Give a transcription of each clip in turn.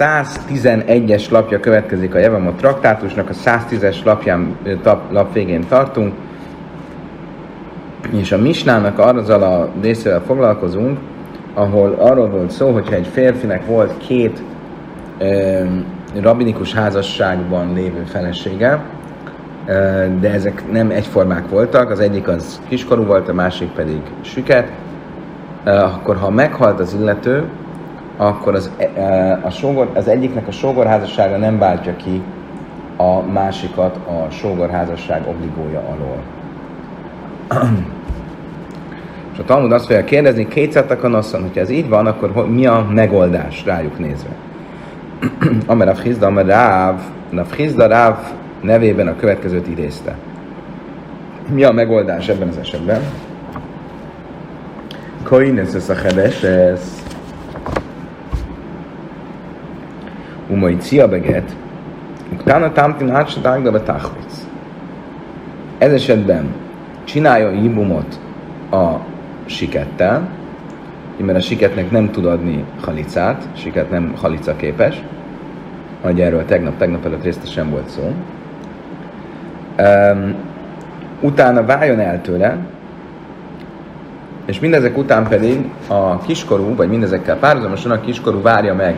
111-es lapja következik a Jevamot traktátusnak, a 110-es lapján, tap, lap végén tartunk, és a Misnának arra a részével foglalkozunk, ahol arról volt szó, hogyha egy férfinek volt két ö, rabinikus házasságban lévő felesége, ö, de ezek nem egyformák voltak, az egyik az kiskorú volt, a másik pedig süket, ö, akkor ha meghalt az illető, akkor az, a sógor, az egyiknek a sógorházassága nem váltja ki a másikat a sógorházasság obligója alól. És a Talmud azt fogja kérdezni, kétszertek a nasszon, hogyha ez így van, akkor mi a megoldás rájuk nézve? Amer a Frizda, Amer Ráv, a Frizda Ráv nevében a következőt idézte. Mi a megoldás ebben az esetben? Koines ez a ez umai cia beget, utána támtin átsadágda be tachvic. Ez esetben csinálja ibumot a sikettel, mert a siketnek nem tud adni halicát, siket nem halica képes, ahogy erről tegnap, tegnap előtt részletesen volt szó. Um, utána váljon el tőle, és mindezek után pedig a kiskorú, vagy mindezekkel párhuzamosan a kiskorú várja meg,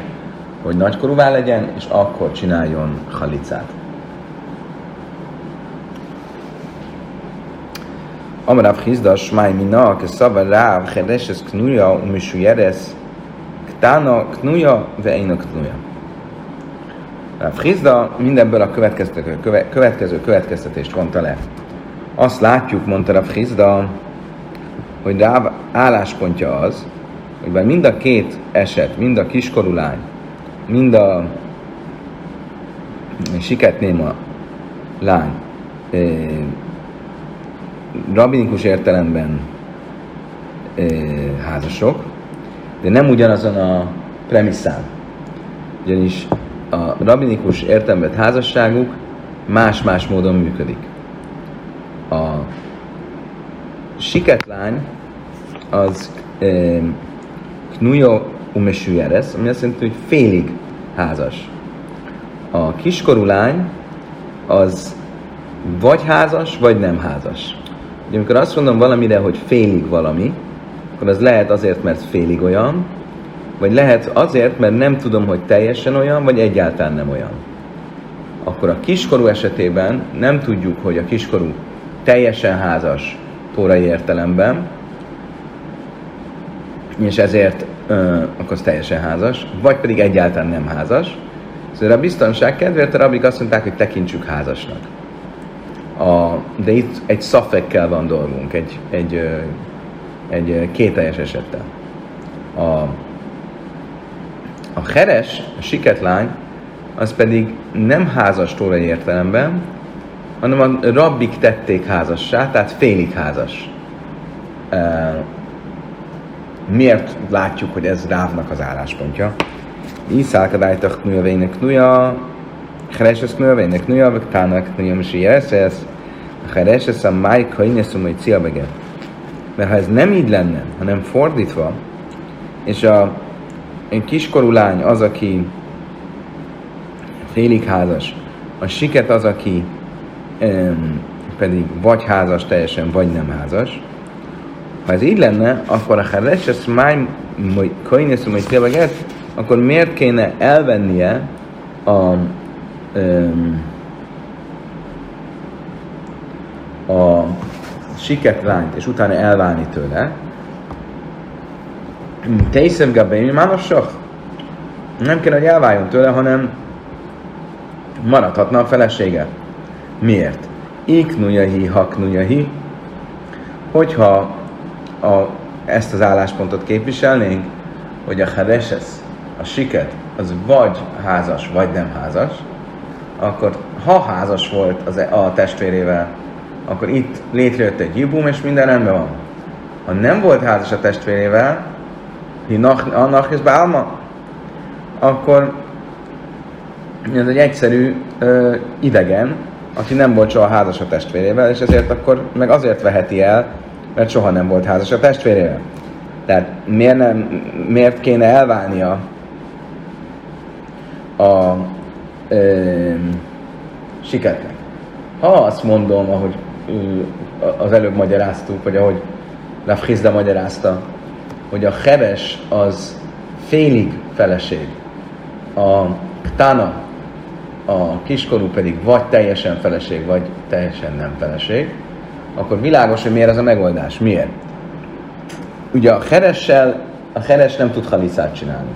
hogy nagykorúvá legyen, és akkor csináljon halicát. Amarav Hizda, Shmai Mina, Kesava Ráv, Chereshes Knuja, Umishu Jeres, Ktána Knuja, Veina Knuja. Rav Hizda mindenből a következő, következő következtetést vonta le. Azt látjuk, mondta Rav Hizda, hogy Ráv álláspontja az, hogy mind a két eset, mind a kiskorú lány, mind a siketnéma lány rabinikus értelemben házasok, de nem ugyanazon a premisszán. Ugyanis a rabinikus értelemben házasságuk más-más módon működik. A siketlány az e, umesüjeres, ami azt jelenti, hogy félig házas. A kiskorú lány az vagy házas, vagy nem házas. Ugye, amikor azt mondom valamire, hogy félig valami, akkor az lehet azért, mert félig olyan, vagy lehet azért, mert nem tudom, hogy teljesen olyan, vagy egyáltalán nem olyan. Akkor a kiskorú esetében nem tudjuk, hogy a kiskorú teljesen házas tórai értelemben, és ezért akkor az teljesen házas, vagy pedig egyáltalán nem házas. Szóval a biztonság kedvéért a rabik azt mondták, hogy tekintsük házasnak. A, de itt egy szafekkel van dolgunk, egy, egy, egy kételjes esettel. A, a heres, a siketlány, az pedig nem házas tórai értelemben, hanem a rabbik tették házassá, tehát félig házas. Miért látjuk, hogy ez Rávnak az álláspontja? Iszálkadájtak knuja vének knuja, Chereses knuja vének knuja, vagy tának knuja misi jeleszesz, Chereses a máj kainyeszum, hogy ciabeget. Mert ha ez nem így lenne, hanem fordítva, és a egy kiskorú lány az, aki félig házas, a siket az, aki um, pedig vagy házas teljesen, vagy nem házas, ha ez így lenne, akkor a Hareses Máj Koinész, hogy tényleget, akkor miért kéne elvennie a, um, a siketlányt, és utána elválni tőle. Teiszem Gabbeimi Mánosok? Nem kéne, hogy elváljon tőle, hanem maradhatna a felesége. Miért? Iknujahi, haknujahi. Hogyha a, ezt az álláspontot képviselnénk, hogy a Hadeses, a siket, az vagy házas, vagy nem házas, akkor ha házas volt az, e- a testvérével, akkor itt létrejött egy jibum, és minden rendben van. Ha nem volt házas a testvérével, annak ez bálma, akkor ez egy egyszerű ö, idegen, aki nem volt soha házas a testvérével, és ezért akkor meg azért veheti el, mert soha nem volt házas a testvérével. Tehát miért, nem, miért kéne elválnia a ö, siketnek. Ha azt mondom, ahogy ö, az előbb magyaráztuk, vagy ahogy Lafrizda magyarázta, hogy a heves az félig feleség, a ktana, a kiskorú pedig vagy teljesen feleség, vagy teljesen nem feleség, akkor világos, hogy miért ez a megoldás. Miért? Ugye a heressel, a heres nem tud halicát csinálni.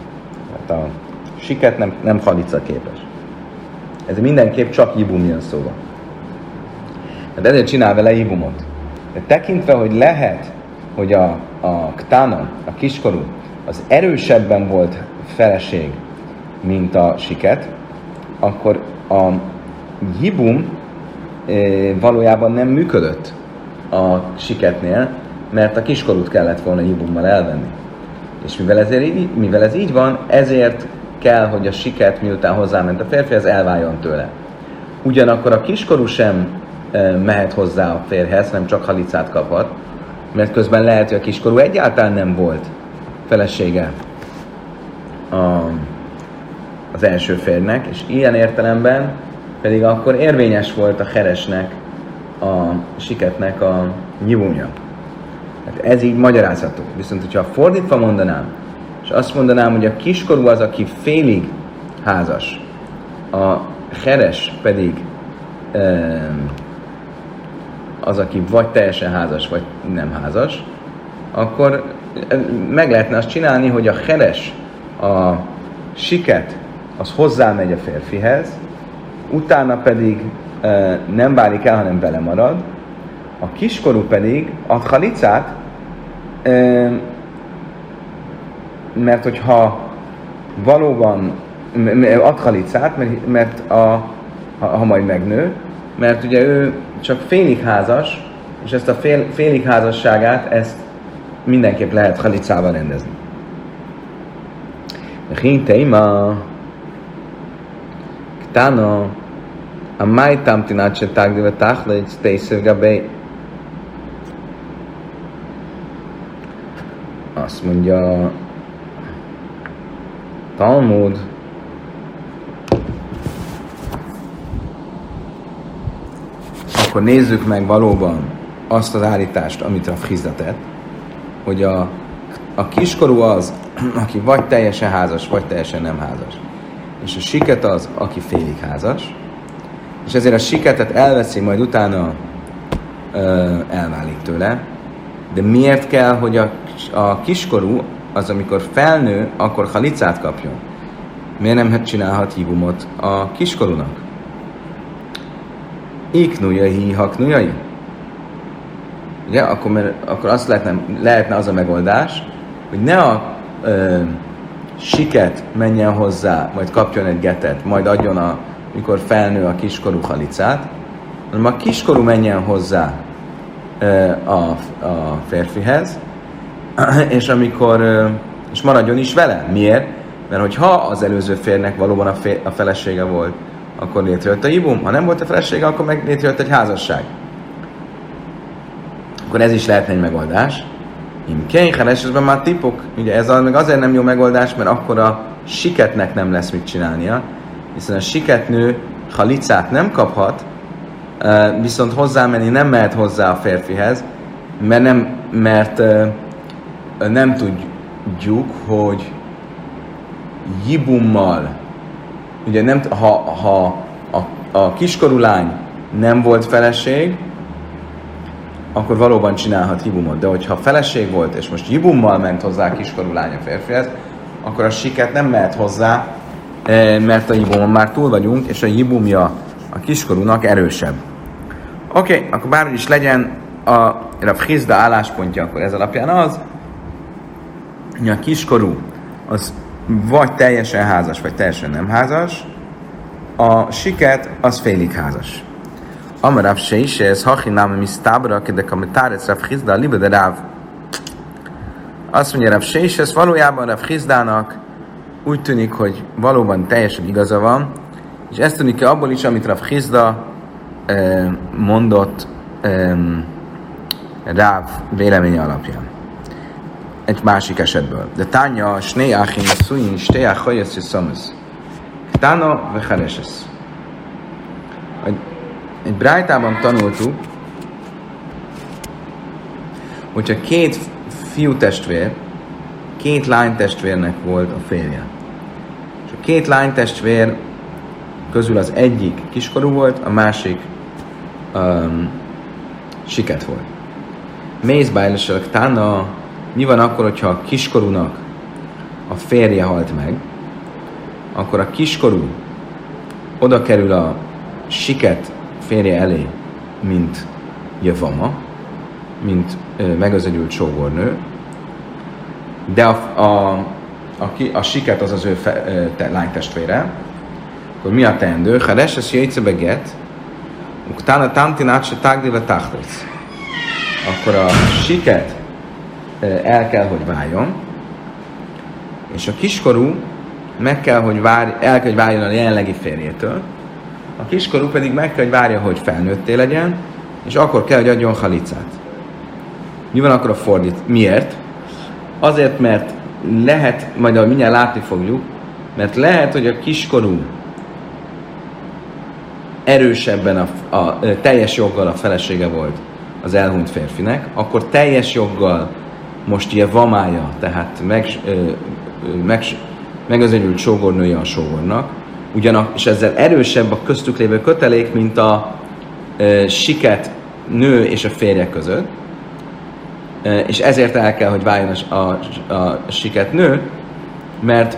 Hát a siket nem, nem halica képes. Ez mindenképp csak ibum jön szóba. Hát ezért csinál vele ibumot. De tekintve, hogy lehet, hogy a, a ktana, a kiskorú, az erősebben volt feleség, mint a siket, akkor a hibum valójában nem működött a siketnél, mert a kiskorút kellett volna hibummal elvenni. És mivel, ezért így, mivel ez így van, ezért kell, hogy a siket, miután hozzáment a férfi, az elváljon tőle. Ugyanakkor a kiskorú sem mehet hozzá a férhez, nem csak halicát kaphat, mert közben lehet, hogy a kiskorú egyáltalán nem volt felesége a, az első férnek, és ilyen értelemben pedig akkor érvényes volt a heresnek, a siketnek a nyivúnya. Hát ez így magyarázható. Viszont, hogyha fordítva mondanám, és azt mondanám, hogy a kiskorú az, aki félig házas, a heres pedig az, aki vagy teljesen házas, vagy nem házas, akkor meg lehetne azt csinálni, hogy a heres, a siket, az hozzámegy a férfihez, utána pedig nem válik el, hanem vele marad, a kiskorú pedig ad halicát, mert hogyha valóban ad halicát, mert, a, ha, majd megnő, mert ugye ő csak félig házas, és ezt a fél, félig házasságát, ezt mindenképp lehet halicával rendezni. Hinteima Ktana a mai tamtinat se tagdiva tachlit tészer gabé. Azt mondja Talmud, akkor nézzük meg valóban azt az állítást, amit a tett, hogy a, a kiskorú az, aki vagy teljesen házas, vagy teljesen nem házas. És a siket az, aki félig házas, és ezért a siketet elveszi, majd utána ö, elválik tőle. De miért kell, hogy a, a kiskorú, az amikor felnő, akkor halicát kapjon? Miért nem csinálhat hívumot a kiskorúnak? Iknujai, haknujai? Ugye, akkor, mert, akkor azt lehetne, lehetne az a megoldás, hogy ne a ö, siket menjen hozzá, majd kapjon egy getet, majd adjon a, mikor felnő a kiskorú halicát, hanem a kiskorú menjen hozzá a, a férfihez, és amikor, és maradjon is vele. Miért? Mert hogyha az előző férnek valóban a, fér, a felesége volt, akkor létrejött a ibum, ha nem volt a felesége, akkor meg létrejött egy házasság akkor ez is lehetne egy megoldás. Im kényheresben már tipok, ugye ez meg azért nem jó megoldás, mert akkor a siketnek nem lesz mit csinálnia, hiszen a siketnő halicát nem kaphat, viszont hozzámenni nem mehet hozzá a férfihez, mert nem, mert nem tudjuk, hogy jibummal, ugye nem, ha, ha a, a kiskorú lány nem volt feleség, akkor valóban csinálhat hibumot. De hogyha feleség volt, és most hibummal ment hozzá a kiskorú lánya férfihez, akkor a siket nem mehet hozzá, mert a hibumon már túl vagyunk, és a hibumja a kiskorúnak erősebb. Oké, okay, akkor bárhogy is legyen, a a Hizda álláspontja akkor ez alapján az, hogy a kiskorú az vagy teljesen házas, vagy teljesen nem házas, a siket az félig házas. Amarav Seises, Hachinám, Misztábra, de Kametárec, Rav Hizda, Libe de Rav. Azt mondja Rav Seises, valójában Rav úgy tűnik, hogy valóban teljesen igaza van, és ezt tűnik ki abból is, amit Rav Hizda mondott eh, Ráv véleménye alapján. Egy másik esetből. De tánya, Sné Achim, Szuin, Sté Achajas, Tána ve Haresesz. Egy, egy brájtában tanultuk, hogyha két fiú testvér, két lány testvérnek volt a férje. Két lány testvér közül az egyik kiskorú volt, a másik um, siket volt. Mész bájlösök, tána, mi van akkor, hogyha a kiskorúnak a férje halt meg, akkor a kiskorú oda kerül a siket férje elé, mint jövama, mint ö, megözegyült sógornő, de a, a, a, a siket az az ő fe, te, lánytestvére, akkor mi a teendő? Ha reses jöjtszebe get, utána tantinát se tágdéle táhtész. Akkor a siket el kell, hogy váljon, és a kiskorú meg kell, hogy várj, el kell, hogy várjon a jelenlegi férjétől, a kiskorú pedig meg kell, hogy várja, hogy felnőtté legyen, és akkor kell, hogy adjon halicát. Mi van akkor a fordít? Miért? Azért, mert lehet, majd ahogy mindjárt látni fogjuk, mert lehet, hogy a kiskorú erősebben a, a, a teljes joggal a felesége volt az elhunyt férfinek, akkor teljes joggal most ilyen vamája, tehát meg, ö, meg, megözönült sógornője a sógornak, ugyanak, és ezzel erősebb a köztük lévő kötelék, mint a e, siket nő és a férje között, és ezért el kell, hogy váljon a, a, a siket nő, mert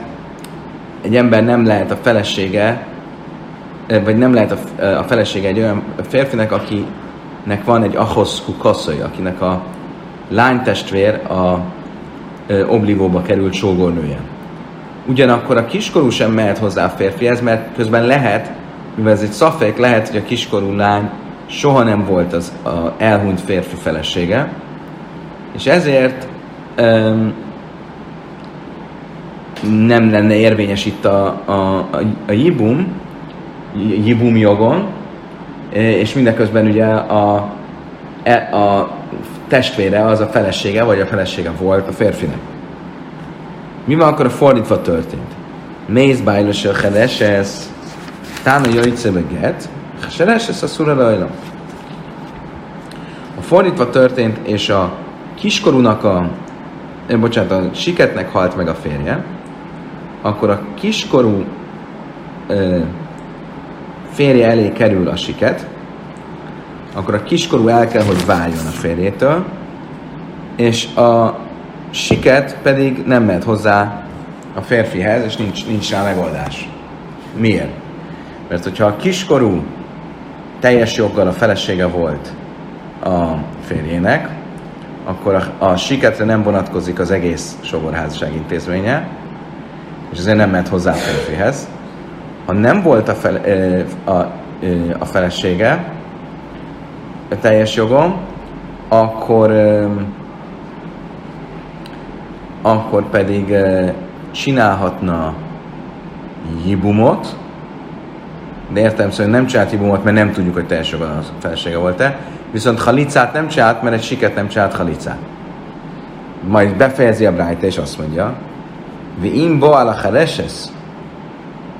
egy ember nem lehet a felesége, vagy nem lehet a, a felesége egy olyan férfinek, akinek van egy ahoszku kasszai, akinek a lánytestvér a e, obligóba került sógornője. Ugyanakkor a kiskorú sem mehet hozzá a férfihez, mert közben lehet, mivel ez egy szafék, lehet, hogy a kiskorú lány soha nem volt az a elhunyt férfi felesége, és ezért um, nem lenne érvényes itt a, a, a, a jibum, jibum jogon, és mindeközben ugye a, e, a testvére az a felesége, vagy a felesége volt a férfinek. Mi van akkor a fordítva történt? Mész bájlos a heresesz, tána jöjjtszebe get, heresesz a szura A fordítva történt, és a kiskorúnak a, eh, bocsánat, a siketnek halt meg a férje, akkor a kiskorú ö, férje elé kerül a siket, akkor a kiskorú el kell, hogy váljon a férjétől, és a siket pedig nem mehet hozzá a férfihez, és nincs, nincs rá megoldás. Miért? Mert hogyha a kiskorú teljes joggal a felesége volt a férjének, akkor a, a siketre nem vonatkozik az egész sogorházasság intézménye, és ezért nem mehet hozzá a férfihez. Ha nem volt a, fele, a, a felesége a teljes jogom, akkor akkor pedig csinálhatna jibumot, de értem szóval nem csinált jibumot, mert nem tudjuk, hogy teljes a felesége volt-e, viszont halicát nem csinált, mert egy siket nem csinált halicát. Majd befejezi a brájta, és azt mondja, vi im bo ala haresesz,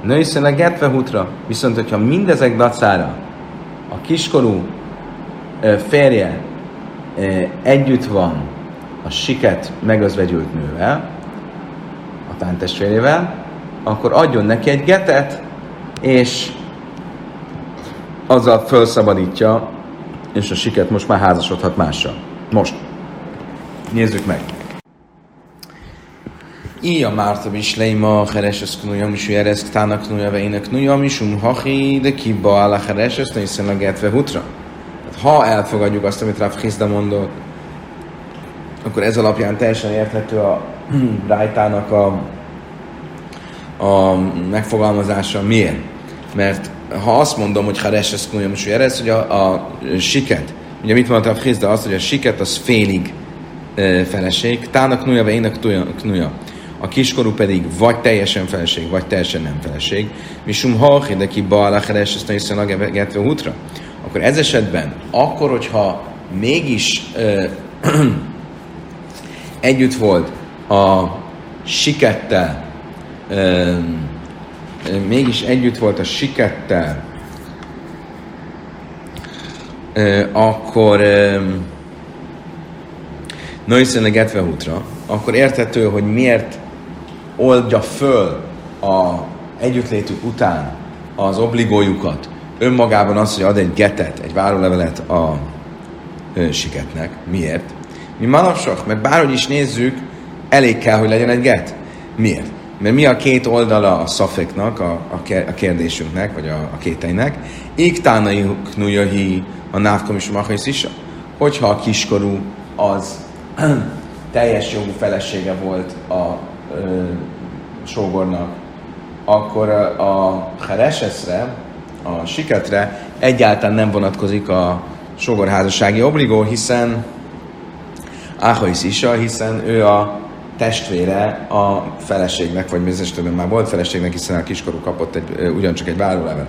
nőszen a getve hutra, viszont hogyha mindezek dacára a kiskorú férje együtt van a siket megözvegyült nővel, a tántestvérével, akkor adjon neki egy getet, és azzal felszabadítja, és a siket most már házasodhat mással. Most. Nézzük meg. Ija Márta Bisleima, Hereses Knuja, Misu Jerez, Ktána Knuja, Veine Knuja, Misum Hachi, de Kibba Ala Hereses, hiszen a Getve Hutra. ha elfogadjuk azt, amit Rav Hizda mondott, akkor ez alapján teljesen érthető a Rájtának a, a megfogalmazása. Miért? Mert ha azt mondom, hogy ha Resesz Knuja Musu Jerez, hogy a, a siket, ugye mit mondta a Frizda az, hogy a siket az félig e, feleség, tának Knuja, vagy ének Knuja. A kiskorú pedig vagy teljesen feleség, vagy teljesen nem feleség. Mi sum hach, de ki baala heres, ezt a getve útra. Akkor ez esetben, akkor, hogyha mégis e, együtt volt a sikettel mégis együtt volt a sikettel, akkor Nőszenleg Etvehútra, akkor érthető, hogy miért oldja föl a együttlétük után az obligójukat önmagában az, hogy ad egy getet, egy várólevelet a ö, siketnek. Miért? Mi manapság, mert bárhogy is nézzük, elég kell, hogy legyen egy get. Miért? Mert mi a két oldala a szafeknak, a, a kérdésünknek, vagy a, a kéteinek? Iktánai knujahi a návkom és a is, hogyha a kiskorú az teljes jogú felesége volt a ö, sógornak, akkor a, a Hereseszre, a siketre egyáltalán nem vonatkozik a sógorházassági obligó, hiszen Áhaisz Isa, hiszen ő a testvére a feleségnek, vagy bizonyos már volt feleségnek, hiszen a kiskorú kapott egy, ugyancsak egy várólevet.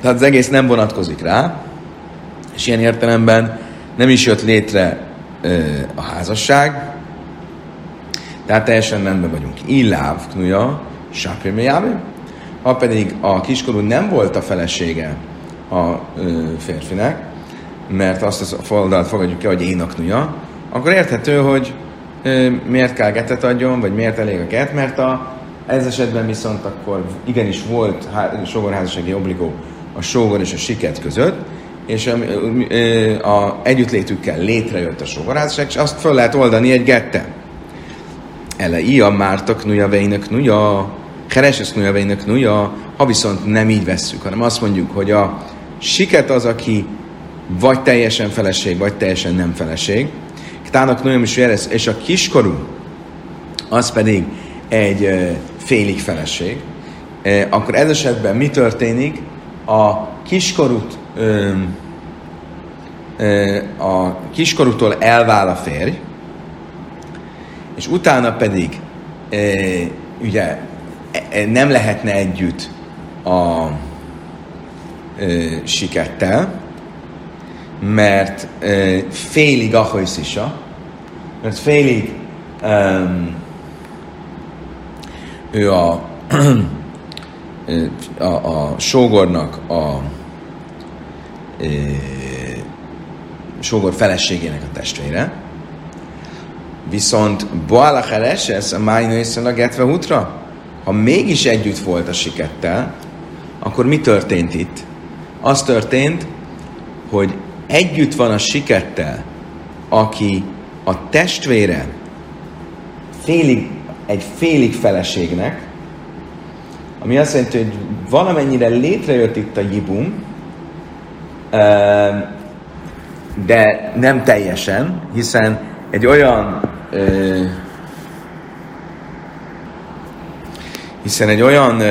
Tehát az egész nem vonatkozik rá, és ilyen értelemben nem is jött létre ö, a házasság, tehát teljesen rendben vagyunk. Illáv, knuja, sápirméjávé. Ha pedig a kiskorú nem volt a felesége a ö, férfinek, mert azt a foldalt fogadjuk ki, hogy én aknuja, akkor érthető, hogy miért kell getet adjon, vagy miért elég a get, mert a, ez esetben viszont akkor igenis volt há, sógorházassági obligó a sógor és a siket között, és a, a, a együttlétükkel létrejött a sógorházasság, és azt föl lehet oldani egy gette. Ele ia mártak nuja veinek nuja, kereses nuja veinek nuja, ha viszont nem így vesszük, hanem azt mondjuk, hogy a siket az, aki vagy teljesen feleség, vagy teljesen nem feleség. Tának nagyon is és a kiskorú, az pedig egy e, félig feleség. E, akkor ez esetben mi történik? A kiskorút a kiskorútól elvál a férj, és utána pedig ugye e, nem lehetne együtt a sikettel, mert félig ahojszisa, mert félig um, ő a, a, a sógornak a sógor feleségének a testvére. Viszont Boala ez a májnőszen a getve útra, ha mégis együtt volt a sikettel, akkor mi történt itt? Az történt, hogy együtt van a sikettel, aki a testvére félig, egy félig feleségnek, ami azt jelenti, hogy valamennyire létrejött itt a jibum, de nem teljesen, hiszen egy olyan hiszen egy olyan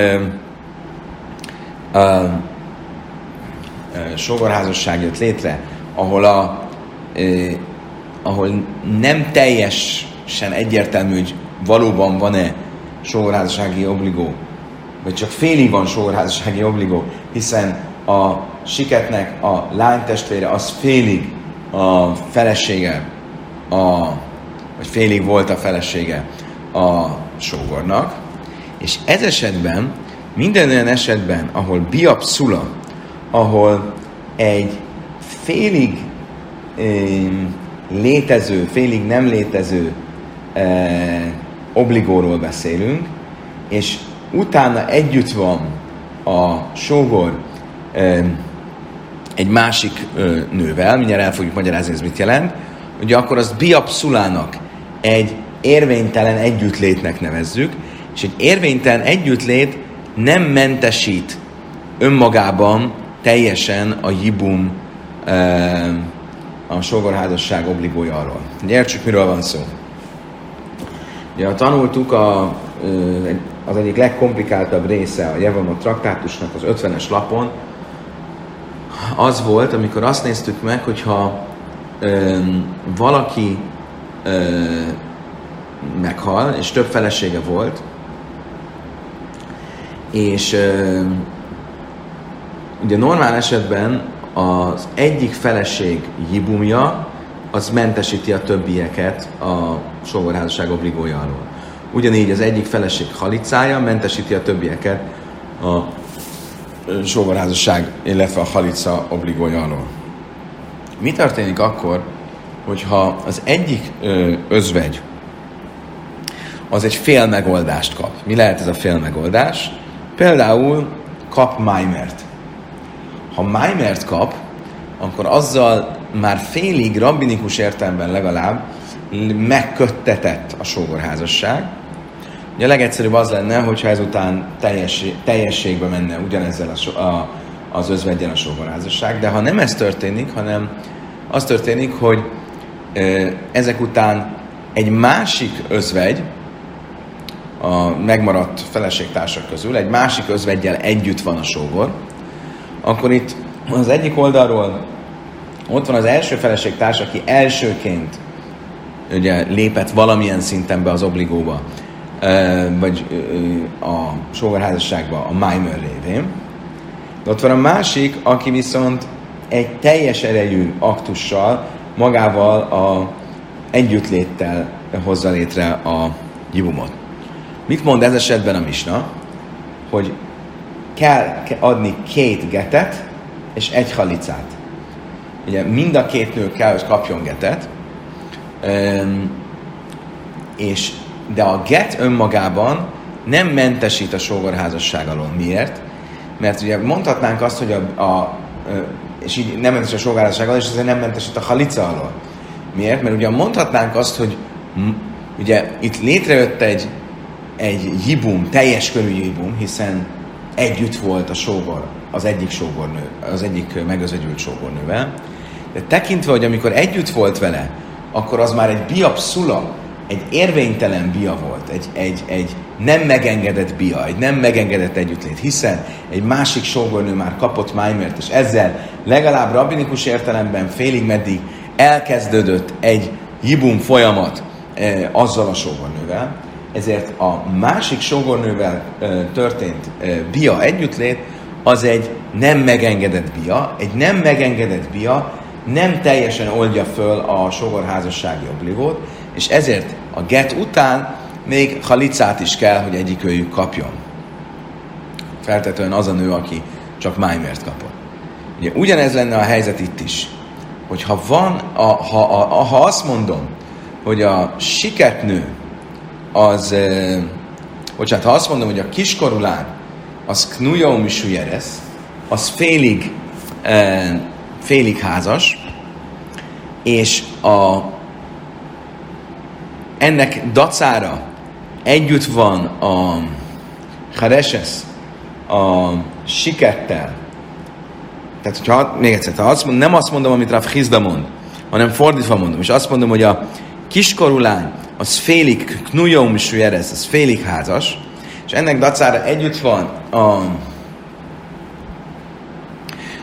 sógorházasság jött létre, ahol, a, ahol nem teljesen egyértelmű, hogy valóban van-e sógorházassági obligó, vagy csak félig van sógorházassági obligó, hiszen a siketnek a lánytestvére az félig a felesége, a, vagy félig volt a felesége a sógornak, és ez esetben, minden olyan esetben, ahol biapszula, ahol egy félig létező, félig nem létező e, obligóról beszélünk, és utána együtt van a sógor e, egy másik nővel, mindjárt el fogjuk magyarázni, ez mit jelent, ugye akkor azt biapszulának egy érvénytelen együttlétnek nevezzük, és egy érvénytelen együttlét nem mentesít önmagában teljesen a jibum ö, a sógorházasság obligója arról. Értsük, miről van szó. Ugye, tanultuk a, az egyik legkomplikáltabb része a Jevamot traktátusnak az 50-es lapon, az volt, amikor azt néztük meg, hogyha ö, valaki ö, meghal, és több felesége volt, és ö, ugye normál esetben az egyik feleség jibumja, az mentesíti a többieket a sógorházasság obligója alól. ugyanígy az egyik feleség halicája mentesíti a többieket a sógorházasság, illetve a halica obligója alól. Mi történik akkor, hogyha az egyik özvegy az egy fél megoldást kap. Mi lehet ez a fél megoldás? Például kap Maimert. Ha Maimert kap, akkor azzal már félig rabbinikus értelemben legalább megköttetett a sógorházasság. Ugye a legegyszerűbb az lenne, hogyha ezután teljes, teljességbe menne ugyanezzel a, a, az özvegyen a sógorházasság, de ha nem ez történik, hanem az történik, hogy e, ezek után egy másik özvegy, a megmaradt feleségtársak közül, egy másik özvegyel együtt van a sógor, akkor itt az egyik oldalról ott van az első feleségtárs, aki elsőként ugye, lépett valamilyen szinten be az obligóba, vagy a sógorházasságba a Maimer révén. De ott van a másik, aki viszont egy teljes erejű aktussal, magával a együttléttel hozza létre a gyibumot. Mit mond ez esetben a misna? Hogy kell adni két getet és egy halicát. Ugye mind a két nő kell, hogy kapjon getet, és, de a get önmagában nem mentesít a sógorházasság alól. Miért? Mert ugye mondhatnánk azt, hogy a, a és így nem mentesít a sógorházasság alól, és ezért nem mentesít a halica alól. Miért? Mert ugye mondhatnánk azt, hogy ugye itt létrejött egy, egy hibum, teljes körű hibum, hiszen együtt volt a sógor, az egyik sógornő, az egyik megözvegyült sógornővel, de tekintve, hogy amikor együtt volt vele, akkor az már egy biapszula, egy érvénytelen bia volt, egy, egy, egy nem megengedett bia, egy nem megengedett együttlét, hiszen egy másik sógornő már kapott májmért, és ezzel legalább rabinikus értelemben félig meddig elkezdődött egy hibum folyamat e, azzal a sógornővel, ezért a másik sógornővel történt bia együttlét az egy nem megengedett bia, egy nem megengedett bia nem teljesen oldja föl a sogorházassági obligót, és ezért a get után még halicát is kell, hogy egyik őjük kapjon. Feltetően az a nő, aki csak májmért kapott. Ugye ugyanez lenne a helyzet itt is, hogy ha van, a, ha, a, ha azt mondom, hogy a siketnő az, e, bocsánat, ha azt mondom, hogy a kiskorú lány az knujó az félig félig házas, és a, ennek dacára együtt van a Hareses, a sikettel, tehát, hogyha, még egyszer, ha azt mondom, nem azt mondom, amit Rav Hizda mond, hanem fordítva mondom, és azt mondom, hogy a kiskorú lány, az félig knujom is az félig házas, és ennek dacára együtt van a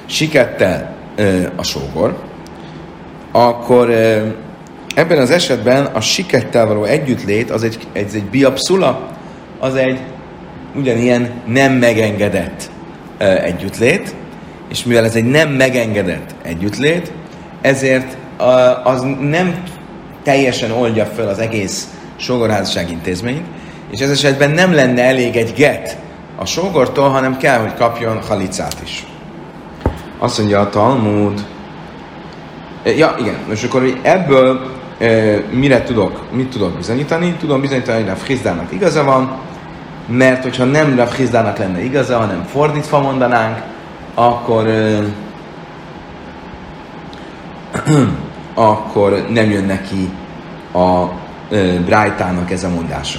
sikettel a sógor, akkor ebben az esetben a sikettel való együttlét az egy, egy, egy biapszula, az egy ugyanilyen nem megengedett együttlét, és mivel ez egy nem megengedett együttlét, ezért az nem teljesen oldja fel az egész sógorházasság intézményt, és ez esetben nem lenne elég egy get a sógortól, hanem kell, hogy kapjon halicát is. Azt mondja a Talmud, e, ja igen, most akkor ebből e, mire tudok, mit tudok bizonyítani? Tudom bizonyítani, hogy Rav Hizdának igaza van, mert hogyha nem Rav Hizdának lenne igaza, hanem fordítva mondanánk, akkor e, akkor nem jön neki a Brájtának ez a mondása.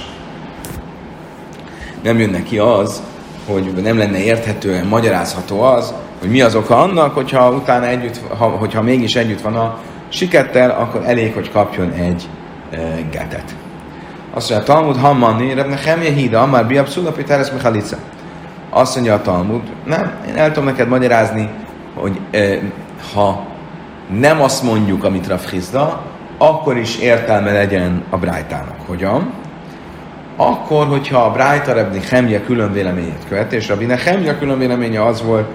Nem jön neki az, hogy nem lenne érthetően magyarázható az, hogy mi az oka annak, hogyha utána együtt, ha, hogyha mégis együtt van a sikettel, akkor elég, hogy kapjon egy e, getet. Azt mondja, a Talmud Hammani, Rebne Chemje Hída, már Biab Szulapi Teres Michalica. Azt mondja a Talmud, nem, én el tudom neked magyarázni, hogy e, ha nem azt mondjuk, amit Rav akkor is értelme legyen a Brájtának. Hogyan? Akkor, hogyha a Brájta Rebni Chemje külön véleményét követ, és Rabbi Chemje külön véleménye az volt,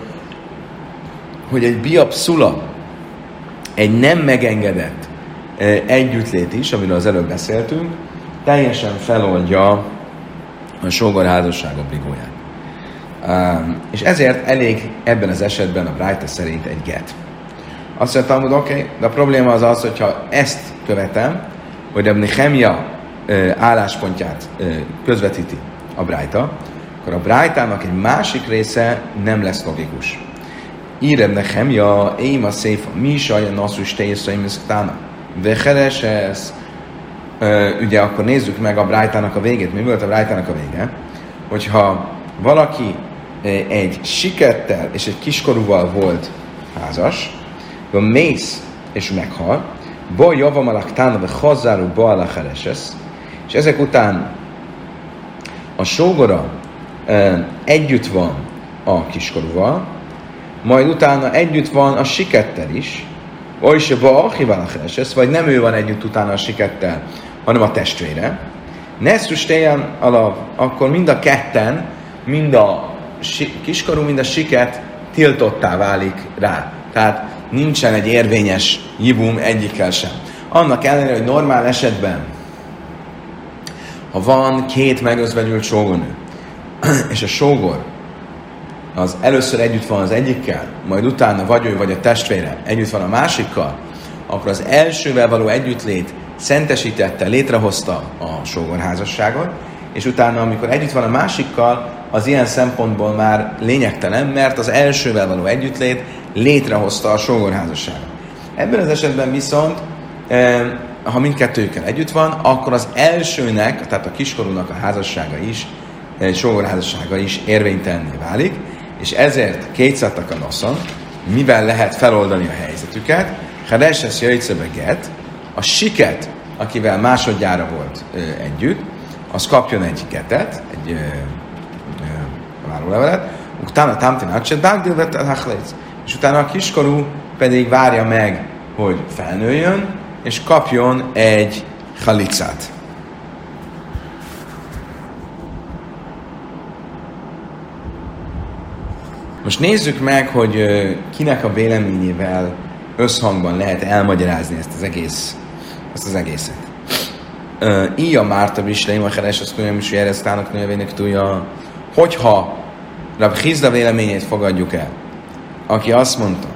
hogy egy biapszula, egy nem megengedett együttlét is, amiről az előbb beszéltünk, teljesen feloldja a sógorházasság obligóját. Um, és ezért elég ebben az esetben a Brájta szerint egy get. Azt mondta, hogy oké, okay, de a probléma az az, hogyha ezt követem, hogy a Nehemia álláspontját közvetíti a Brájta, akkor a Brájtának egy másik része nem lesz logikus. Írem Nehemia, én a szép, mi saj a naszus tészraim tána. Veheres ez, ugye akkor nézzük meg a Brájtának a végét. Mi volt a Brájtának a vége? Hogyha valaki egy sikettel és egy kiskorúval volt házas, mész és meghal, bo javam alaktána, de hazáru alacheresesz, és ezek után a sógora együtt van a kiskorúval, majd utána együtt van a sikettel is, oly se ba achival vagy nem ő van együtt utána a sikettel, hanem a testvére. Nesztus alav, akkor mind a ketten, mind a kiskorú, mind a siket tiltottá válik rá. Tehát nincsen egy érvényes jibum egyikkel sem. Annak ellenére, hogy normál esetben, ha van két megözvegyült sógonő, és a sógor az először együtt van az egyikkel, majd utána vagy ő, vagy a testvére együtt van a másikkal, akkor az elsővel való együttlét szentesítette, létrehozta a sógorházasságot, és utána, amikor együtt van a másikkal, az ilyen szempontból már lényegtelen, mert az elsővel való együttlét létrehozta a sógorházasságot. Ebben az esetben viszont, eh, ha mindkettőjükkel együtt van, akkor az elsőnek, tehát a kiskorúnak a házassága is, egy sógorházassága is érvénytelenné válik, és ezért kétszattak a noszon, mivel lehet feloldani a helyzetüket, ha jöjjtszöbe get, a siket, akivel másodjára volt ö, együtt, az kapjon egy getet, egy várólevelet, utána támtin átse dagdilvet és utána a kiskorú pedig várja meg, hogy felnőjön, és kapjon egy halicát. Most nézzük meg, hogy kinek a véleményével összhangban lehet elmagyarázni ezt az egész, ezt az egészet. Ija Márta Bisleim, a Heres, azt mondja, hogy Jereztának nővének túlja, hogyha Rab Hizda véleményét fogadjuk el, aki azt mondta,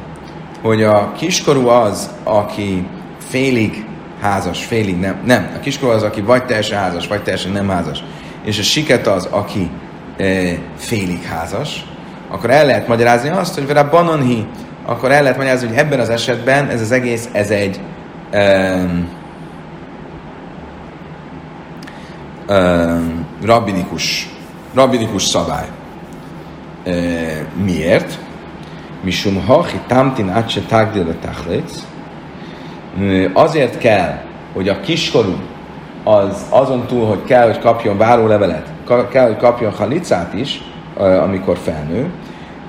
hogy a kiskorú az, aki félig házas, félig nem, nem, a kiskorú az, aki vagy teljesen házas, vagy teljesen nem házas, és a siket az, aki e, félig házas, akkor el lehet magyarázni azt, hogy a bananhi, akkor el lehet magyarázni, hogy ebben az esetben ez az egész, ez egy um, um, rabbinikus, rabbinikus szabály. E, miért? Misum hachi tamtin átse tagdil Azért kell, hogy a kiskorú az azon túl, hogy kell, hogy kapjon várólevelet, kell, hogy kapjon halicát is, amikor felnő,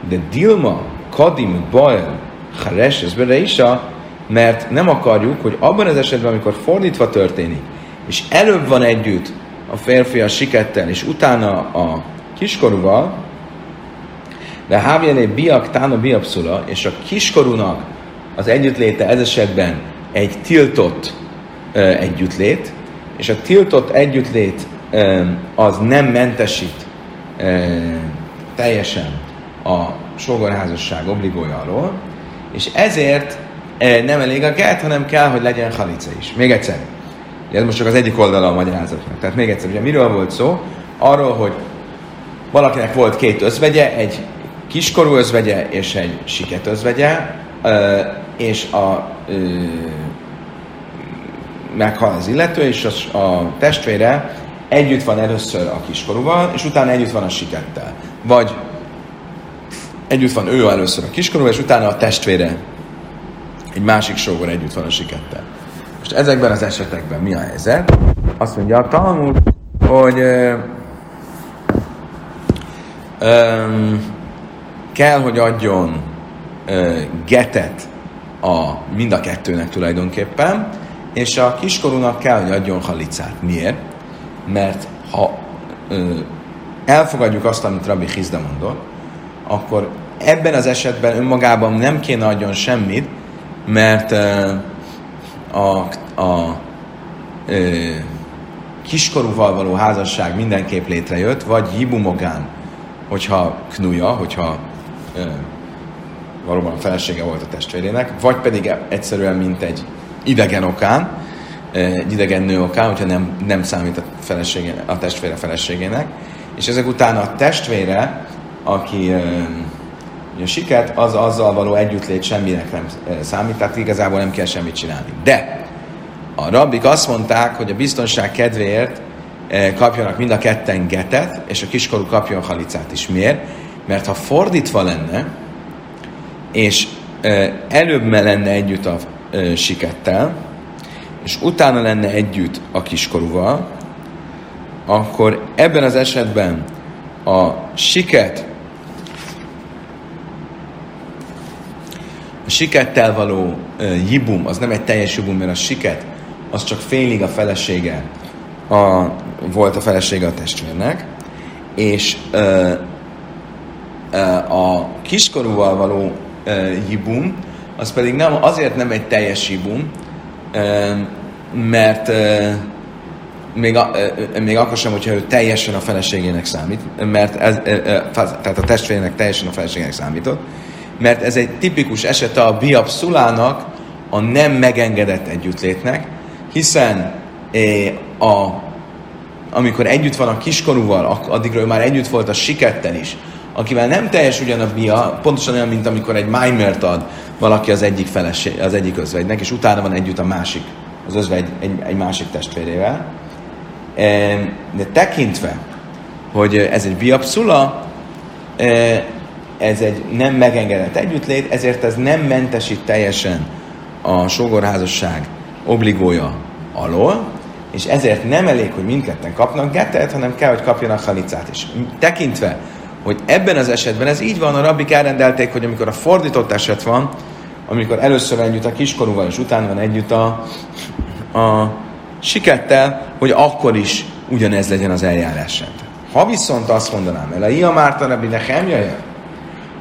de Dilma, Kadim, Bael, Hares, ez Bereisa, mert nem akarjuk, hogy abban az esetben, amikor fordítva történik, és előbb van együtt a férfi a sikettel, és utána a kiskorúval, de Hávjelé biak tána biapszula, és a kiskorúnak az együttléte ez esetben egy tiltott uh, együttlét, és a tiltott együttlét uh, az nem mentesít uh, teljesen a sógorházasság obligója alól, és ezért nem elég a get, hanem kell, hogy legyen halice is. Még egyszer. Ez most csak az egyik oldala a magyarázatnak. Tehát még egyszer, ugye miről volt szó? Arról, hogy valakinek volt két özvegye, egy kiskorú özvegye és egy siket özvegye, és a meghal az illető, és a, a testvére együtt van először a kiskorúval, és utána együtt van a sikettel. Vagy együtt van ő először a kiskorúval, és utána a testvére egy másik sógor együtt van a sikettel. Most ezekben az esetekben mi a helyzet? Azt mondja a Talmud, hogy ö, kell, hogy adjon getet a, mind a kettőnek tulajdonképpen, és a kiskorúnak kell, hogy adjon halicát. Miért? Mert ha ö, elfogadjuk azt, amit Rabbi Hizda mondott, akkor ebben az esetben önmagában nem kéne adjon semmit, mert ö, a, a ö, kiskorúval való házasság mindenképp létrejött, vagy jibumogán, hogyha knuja, hogyha valóban a felesége volt a testvérének, vagy pedig egyszerűen mint egy idegen okán, egy idegen nő okán, hogyha nem, nem számít a, felesége, a testvére feleségének, és ezek után a testvére, aki a siket, az azzal való együttlét semminek nem számít, tehát igazából nem kell semmit csinálni. De a rabbik azt mondták, hogy a biztonság kedvéért kapjanak mind a ketten getet, és a kiskorú kapjon halicát is. Miért? Mert ha fordítva lenne, és előbb lenne együtt a sikettel, és utána lenne együtt a kiskorúval, akkor ebben az esetben a siket a sikettel való jibum, az nem egy teljes jibum, mert a siket az csak félig a felesége a, volt a felesége a testvérnek, és a kiskorúval való jibum, az pedig nem, azért nem egy teljes jibum, uh, mert még, a, még akkor sem, hogyha ő teljesen a feleségének számít, mert ez, tehát a testvérének teljesen a feleségének számított, mert ez egy tipikus esete a biabszulának, a nem megengedett együttlétnek, hiszen a, amikor együtt van a kiskorúval, addigra ő már együtt volt a sikettel is, akivel nem teljes ugyan a bia, pontosan olyan, mint amikor egy májmert ad valaki az egyik feleség, az egyik özvegynek, és utána van együtt a másik, az özvegy egy, egy másik testvérével, de tekintve, hogy ez egy biapszula, ez egy nem megengedett együttlét, ezért ez nem mentesít teljesen a sógorházasság obligója alól, és ezért nem elég, hogy mindketten kapnak getet, hanem kell, hogy kapjanak halicát is. Tekintve, hogy ebben az esetben ez így van, a rabbik elrendelték, hogy amikor a fordított eset van, amikor először együtt a kiskorúval, és utána van együtt a, a sikettel, hogy akkor is ugyanez legyen az eljárás Ha viszont azt mondanám, el a Ia Márta Rabbi Nehemja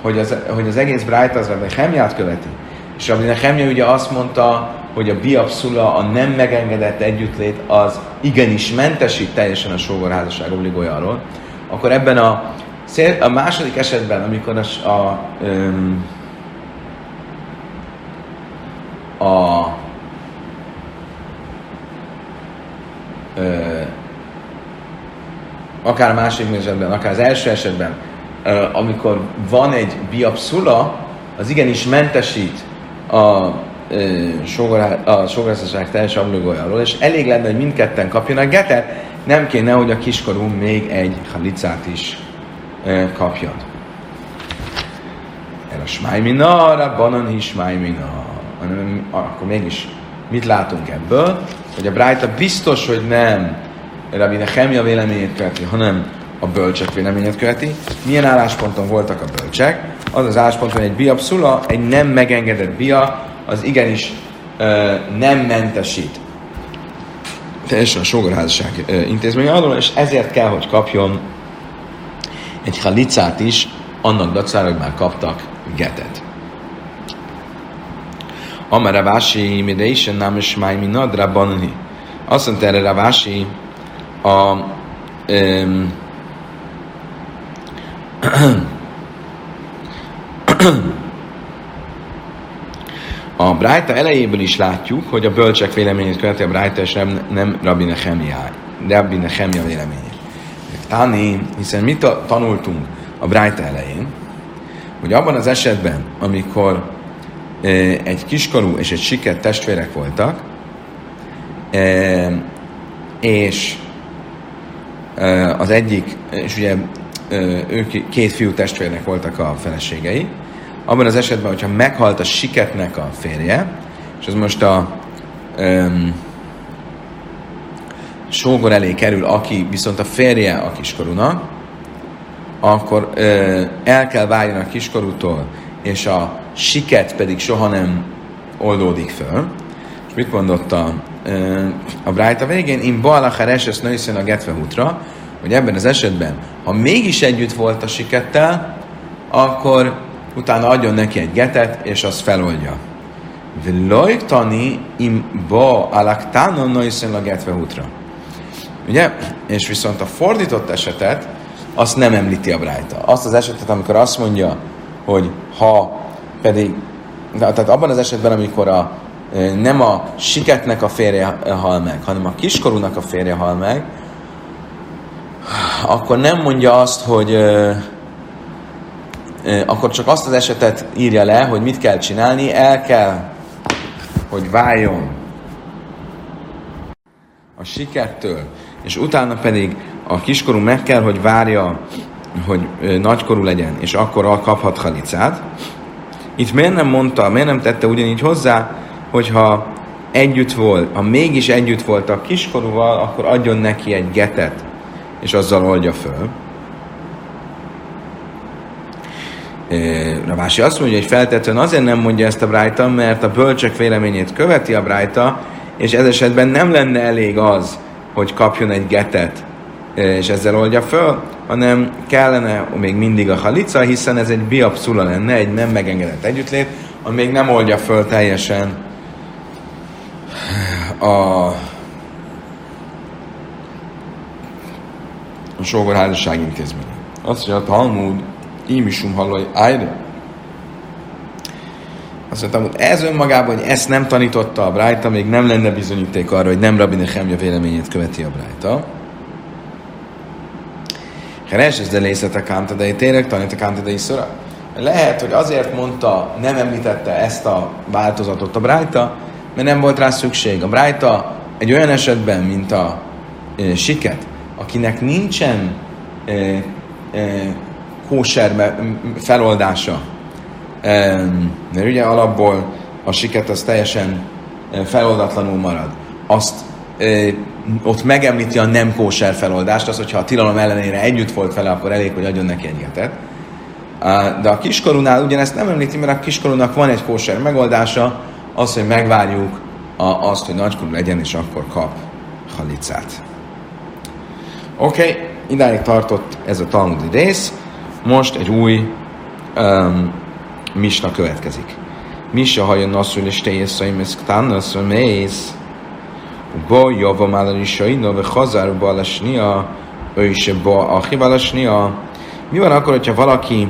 hogy az, hogy az egész Bright az Rabbi Nehemját követi, és Rabbi Nehemja ugye azt mondta, hogy a biabszula, a nem megengedett együttlét az igenis mentesít teljesen a sógorházasság obligója alól, akkor ebben a, a második esetben, amikor a, a, a, a akár a második esetben, akár az első esetben, amikor van egy biapszula, az igenis mentesít a sógorházasság teljes ablagójáról, és elég lenne, hogy mindketten kapjanak. Getet, nem kéne, hogy a kiskorú még egy halicát is kapjon. El a smájmina, a banan is smájmina. Akkor mégis mit látunk ebből? Hogy a Brájta biztos, hogy nem Rabbi Nehemia véleményét követi, hanem a bölcsek véleményét követi. Milyen állásponton voltak a bölcsek? Az az állásponton, hogy egy biapszula, egy nem megengedett bia, az igenis ö, nem mentesít teljesen a sógorházasság intézménye alól, és ezért kell, hogy kapjon egy halicát is, annak dacára, hogy már kaptak getet. Amara Vási, Mideisen, nem is máj mi nadra banani. Azt mondta erre Ravási, a um, a Brájta elejéből is látjuk, hogy a bölcsek véleményét követi a Brájta, és nem, nem Rabbi Nehemia, de Rabbi Nehemia véleményét. Tani, hiszen mit tanultunk a Brájta elején, hogy abban az esetben, amikor egy kiskorú és egy siket testvérek voltak, és az egyik, és ugye ők két fiú testvérnek voltak a feleségei, abban az esetben, hogyha meghalt a siketnek a férje, és ez most a sógor elé kerül, aki viszont a férje a kiskorúnak, akkor ö, el kell váljon a kiskorútól, és a siket pedig soha nem oldódik föl. És mit mondott a, ö, a Brájta végén? Im Baalacha Reses Nőszön a Getvehutra, hogy ebben az esetben, ha mégis együtt volt a sikettel, akkor utána adjon neki egy getet, és az feloldja. Vlojtani im ba alaktánon noiszen a getve útra. Ugye? És viszont a fordított esetet, azt nem említi a Brájta. Azt az esetet, amikor azt mondja, hogy ha pedig, tehát abban az esetben, amikor a, nem a siketnek a férje hal meg, hanem a kiskorúnak a férje hal meg, akkor nem mondja azt, hogy akkor csak azt az esetet írja le, hogy mit kell csinálni, el kell, hogy váljon a sikettől, és utána pedig a kiskorú meg kell, hogy várja, hogy nagykorú legyen, és akkor kaphat halicát. Itt miért nem mondta, miért nem tette ugyanígy hozzá, hogyha együtt volt, ha mégis együtt volt a kiskorúval, akkor adjon neki egy getet, és azzal oldja föl. Ravási azt mondja, hogy feltetően azért nem mondja ezt a Brájta, mert a bölcsek véleményét követi a Brájta, és ez esetben nem lenne elég az, hogy kapjon egy getet, és ezzel oldja föl, hanem kellene még mindig a halica, hiszen ez egy biapszula lenne, egy nem megengedett együttlét, ami még nem oldja föl teljesen a, a sógorházasság intézmény. Azt mondja, a Talmud, ímisum hallaj, ájra. Azt mondtam, ez önmagában, hogy ezt nem tanította a Brájta, még nem lenne bizonyíték arra, hogy nem Rabbi Nechemja véleményét követi a Brájta. Heres, ez de lészete kántadei, tényleg tanít a kántadei szora. Lehet, hogy azért mondta, nem említette ezt a változatot a Brájta, mert nem volt rá szükség. A Brájta egy olyan esetben, mint a e, siket, akinek nincsen e, e, kóser feloldása, mert ugye alapból a siket az teljesen feloldatlanul marad. Azt ott megemlíti a nem kóser feloldást, az, hogyha a tilalom ellenére együtt volt vele, akkor elég, hogy adjon neki egy getet. De a kiskorúnál ugyanezt nem említi, mert a kiskorúnak van egy kóser megoldása, az, hogy megvárjuk a, azt, hogy nagykorú legyen, és akkor kap halicát. Oké, okay, idáig tartott ez a talmudi rész, most egy új um, misna következik. Misa hajon nasszul és téjeszai meszktánasz, mész, bo javam állan is sajna, ve hazár ba lesnia, ő is ba achival lesnia. Mi van akkor, hogyha valaki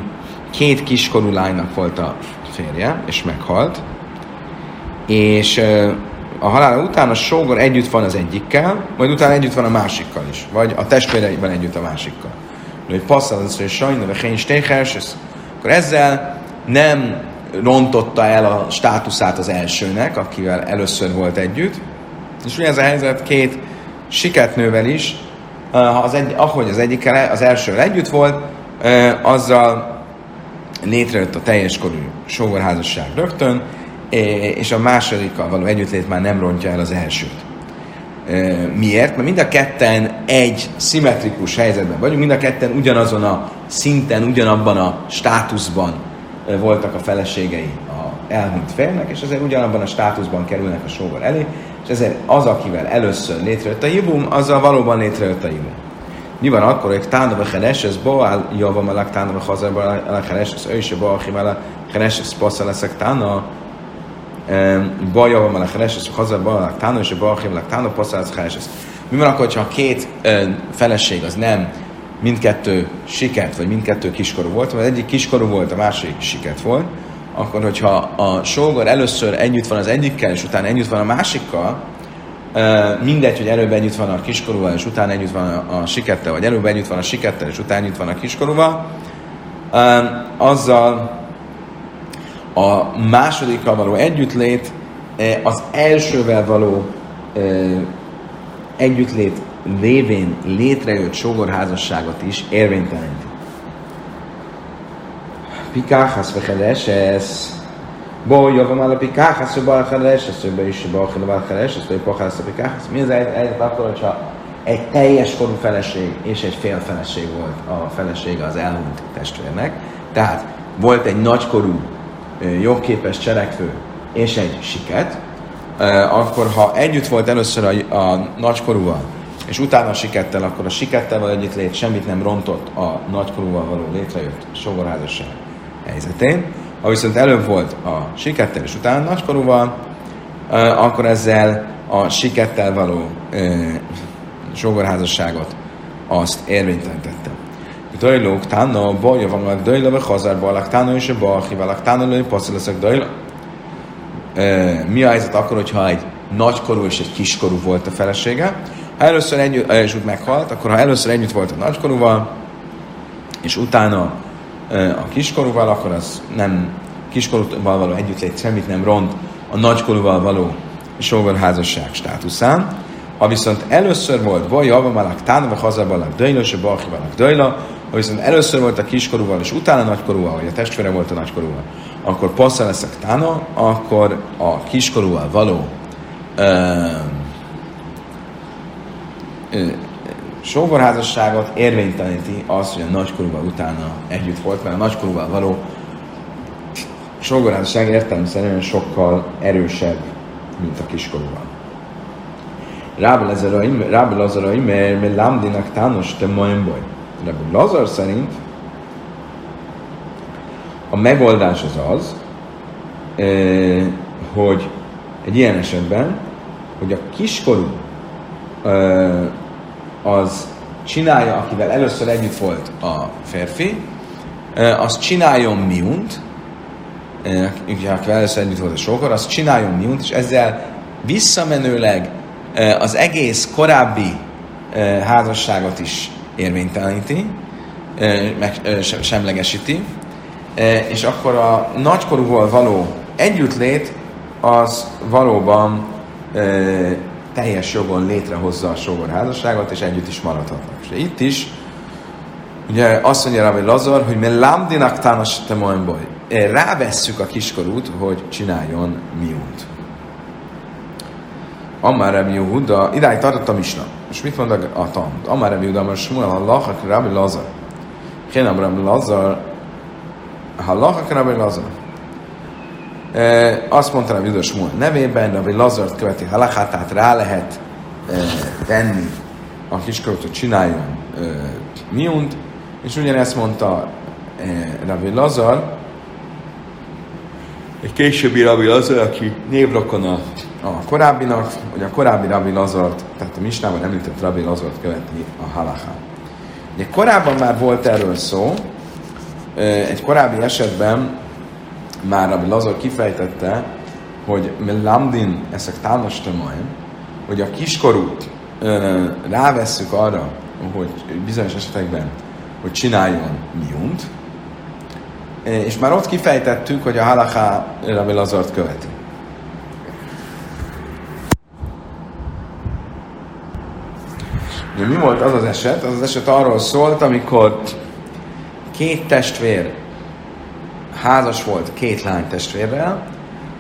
két kiskorú lánynak volt a férje, és meghalt, és a halála után a sógor együtt van az egyikkel, majd utána együtt van a másikkal is, vagy a testvéreiben együtt a másikkal. Hogy passzal az, hogy vagy én akkor ezzel nem rontotta el a státuszát az elsőnek, akivel először volt együtt. És ugye ez a helyzet két siketnővel is, az egy, ahogy az egyikkel, az elsővel együtt volt, azzal létrejött a teljes korú sógorházasság rögtön, és a másodikkal való együttlét már nem rontja el az elsőt. Miért? Mert mind a ketten egy szimmetrikus helyzetben vagyunk, mind a ketten ugyanazon a szinten, ugyanabban a státuszban voltak a feleségei a elhunyt félnek, és ezért ugyanabban a státuszban kerülnek a sógor elé, és ezért az, akivel először létrejött a jibum, azzal valóban létrejött a jibum. Mi van akkor, hogy tána becheres, ez boál, java melek tána bechazar, a cheres, ez ő se boál, a cheres, ez passza leszek tána, Baja van a Hereses, Hazar Balak Táno, és a Balachim Táno, Passzálsz Hereses. Mi van akkor, ha a két feleség az nem mindkettő siket, vagy mindkettő kiskorú volt, vagy egyik kiskorú volt, a másik siket volt, akkor, hogyha a sógor először együtt van az egyikkel, és utána együtt van a másikkal, mindegy, hogy előbb együtt van a kiskorúval, és utána együtt van a sikettel, vagy előbb együtt van a sikettel, és utána együtt van a kiskorúval, azzal a másodikkal való együttlét az elsővel való együttlét lévén létrejött sogorházasságot is érvénytelenti. Pikáhász vecheles, Bo javam a pikáhász, hogy balcheles, ez be is balcheles, ez hogy pachász a pikáhász. Mi az egy akkor, hogyha egy teljes korú feleség és egy fél feleség volt a felesége az elhunyt testvérnek. Tehát volt egy nagykorú jogképes cselekvő és egy siket, akkor ha együtt volt először a, a nagykorúval, és utána a sikettel, akkor a sikettel való együtt lét semmit nem rontott a nagykorúval való létrejött sógorházasság helyzetén. Ha viszont előbb volt a sikettel és utána a nagykorúval, akkor ezzel a sikettel való sógorházasságot azt érvénytelenítette. Dajlók tána, baja van meg dajla, vagy hazárba, alak tána és a balhi, alak tána lőj, passzoleszek dajla. Mi a helyzet akkor, hogyha egy nagykorú és egy kiskorú volt a felesége? Ha először együtt, és úgy meghalt, akkor ha először együtt volt a nagykorúval, és utána a kiskorúval, akkor az nem kiskorúval való együttlét semmit nem ront a nagykorúval való sógorházasság státuszán. Ha viszont először volt vagy Avamalak Tána, vagy Hazabalak Dajla, és a Balchivalak Dajla, ha viszont először volt a kiskorúval, és utána a nagykorúval, vagy a testvére volt a nagykorúval, akkor passza leszek Tána, akkor a kiskorúval való ö, ö, sógorházasságot érvényteleníti az, hogy a nagykorúval utána együtt volt, mert a nagykorúval való sógorházasság értelemszerűen sokkal erősebb, mint a kiskorúval. Rábi Lazarai, mert Lámdinak tános te majd baj. Rábi Lazar szerint a megoldás az az, hogy egy ilyen esetben, hogy a kiskorú az csinálja, akivel először együtt volt a férfi, az csináljon miunt, akivel először együtt volt a sokor, az csináljon miunt, és ezzel visszamenőleg az egész korábbi házasságot is érvényteleníti, meg semlegesíti, és akkor a nagykorúval való együttlét az valóban teljes jogon létrehozza a sógorházasságot, és együtt is maradhatnak. És itt is, ugye azt mondja Rabbi Lazar, hogy mi lámdinak tánas te baj. Rávesszük a kiskorút, hogy csináljon miút. Amár Rabbi Yehuda, idáig tartott a misna. És mit mond a Talmud? Amár Rabbi Yehuda, mert Shmuel Allah, Rabbi Lazar. Kénem Rabbi Lazar, Allah, Rabbi Lazar. Azt mondta Rabbi Yehuda Shmuel nevében, Rabbi Lazart követi halakát, tehát rá lehet venni a kiskorút, hogy csináljon miunt, és ugyanezt mondta Rabbi Lazar, egy későbbi Rabbi Lazar, aki névrokon a a korábbinak, hogy a korábbi Rabbi Lazart, tehát a Misnában említett Rabbi Lazart követi a halachá. Ugye korábban már volt erről szó, egy korábbi esetben már Rabbi Lazar kifejtette, hogy Lamdin ezek támastamajn, hogy a kiskorút rávesszük arra, hogy bizonyos esetekben, hogy csináljon miunt, és már ott kifejtettük, hogy a halaká Rabbi Lazart követi. Mi volt az az eset? Az az eset arról szólt, amikor két testvér házas volt két lány testvérrel,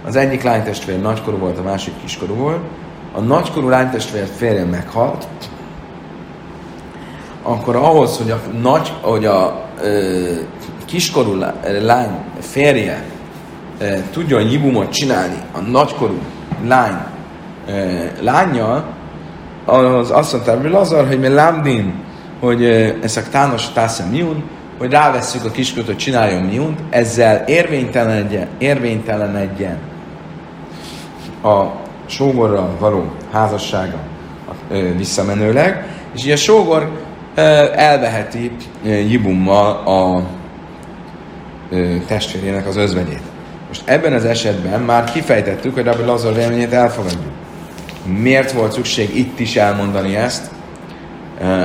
az egyik lánytestvér nagykorú volt, a másik kiskorú volt, a nagykorú lánytestvér férje meghalt, akkor ahhoz, hogy a, nagy, hogy a ö, kiskorú lány férje ö, tudjon jibumot csinálni a nagykorú lány ö, lányjal, az azt mondta hogy Lazar, hogy mi lámdin, hogy ezek tános tászem miun, hogy rávesszük a kiskört, hogy csináljon miunt, ezzel érvénytelenedjen, érvénytelenedjen a sógorral való házassága visszamenőleg, és így a sógor elveheti Jibummal a testvérének az özvegyét. Most ebben az esetben már kifejtettük, hogy Rabbi Lazar véleményét elfogadjuk. Miért volt szükség itt is elmondani ezt?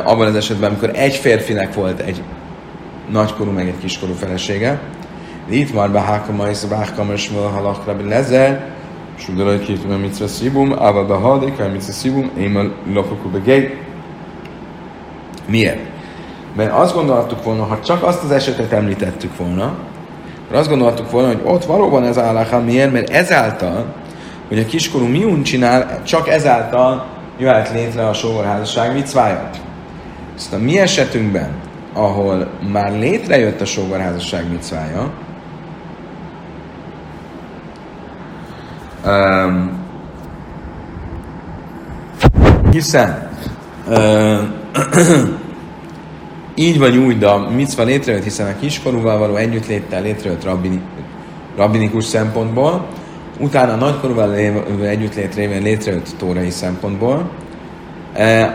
Abban az esetben, amikor egy férfinek volt egy nagykorú, meg egy kiskorú felesége. Itt már behákama és behákama és halak rabbi lezer, Sudalai két mert mit szívum, ával behadik, ha mit szívum, én a lopokú begej. Miért? Mert azt gondoltuk volna, ha csak azt az esetet említettük volna, akkor azt gondoltuk volna, hogy ott valóban ez áll miért? Mert ezáltal hogy a kiskorú miun csinál, csak ezáltal jöhet létre a sógorházasság micvája. Ezt a mi esetünkben, ahol már létrejött a sógorházasság micvája, um, hiszen uh, így vagy úgy, de a micva létrejött, hiszen a kiskorúval való együttléttel létrejött rabbini, rabbinikus szempontból, Utána a nagykorúval együttlét révén létrejött tórai szempontból,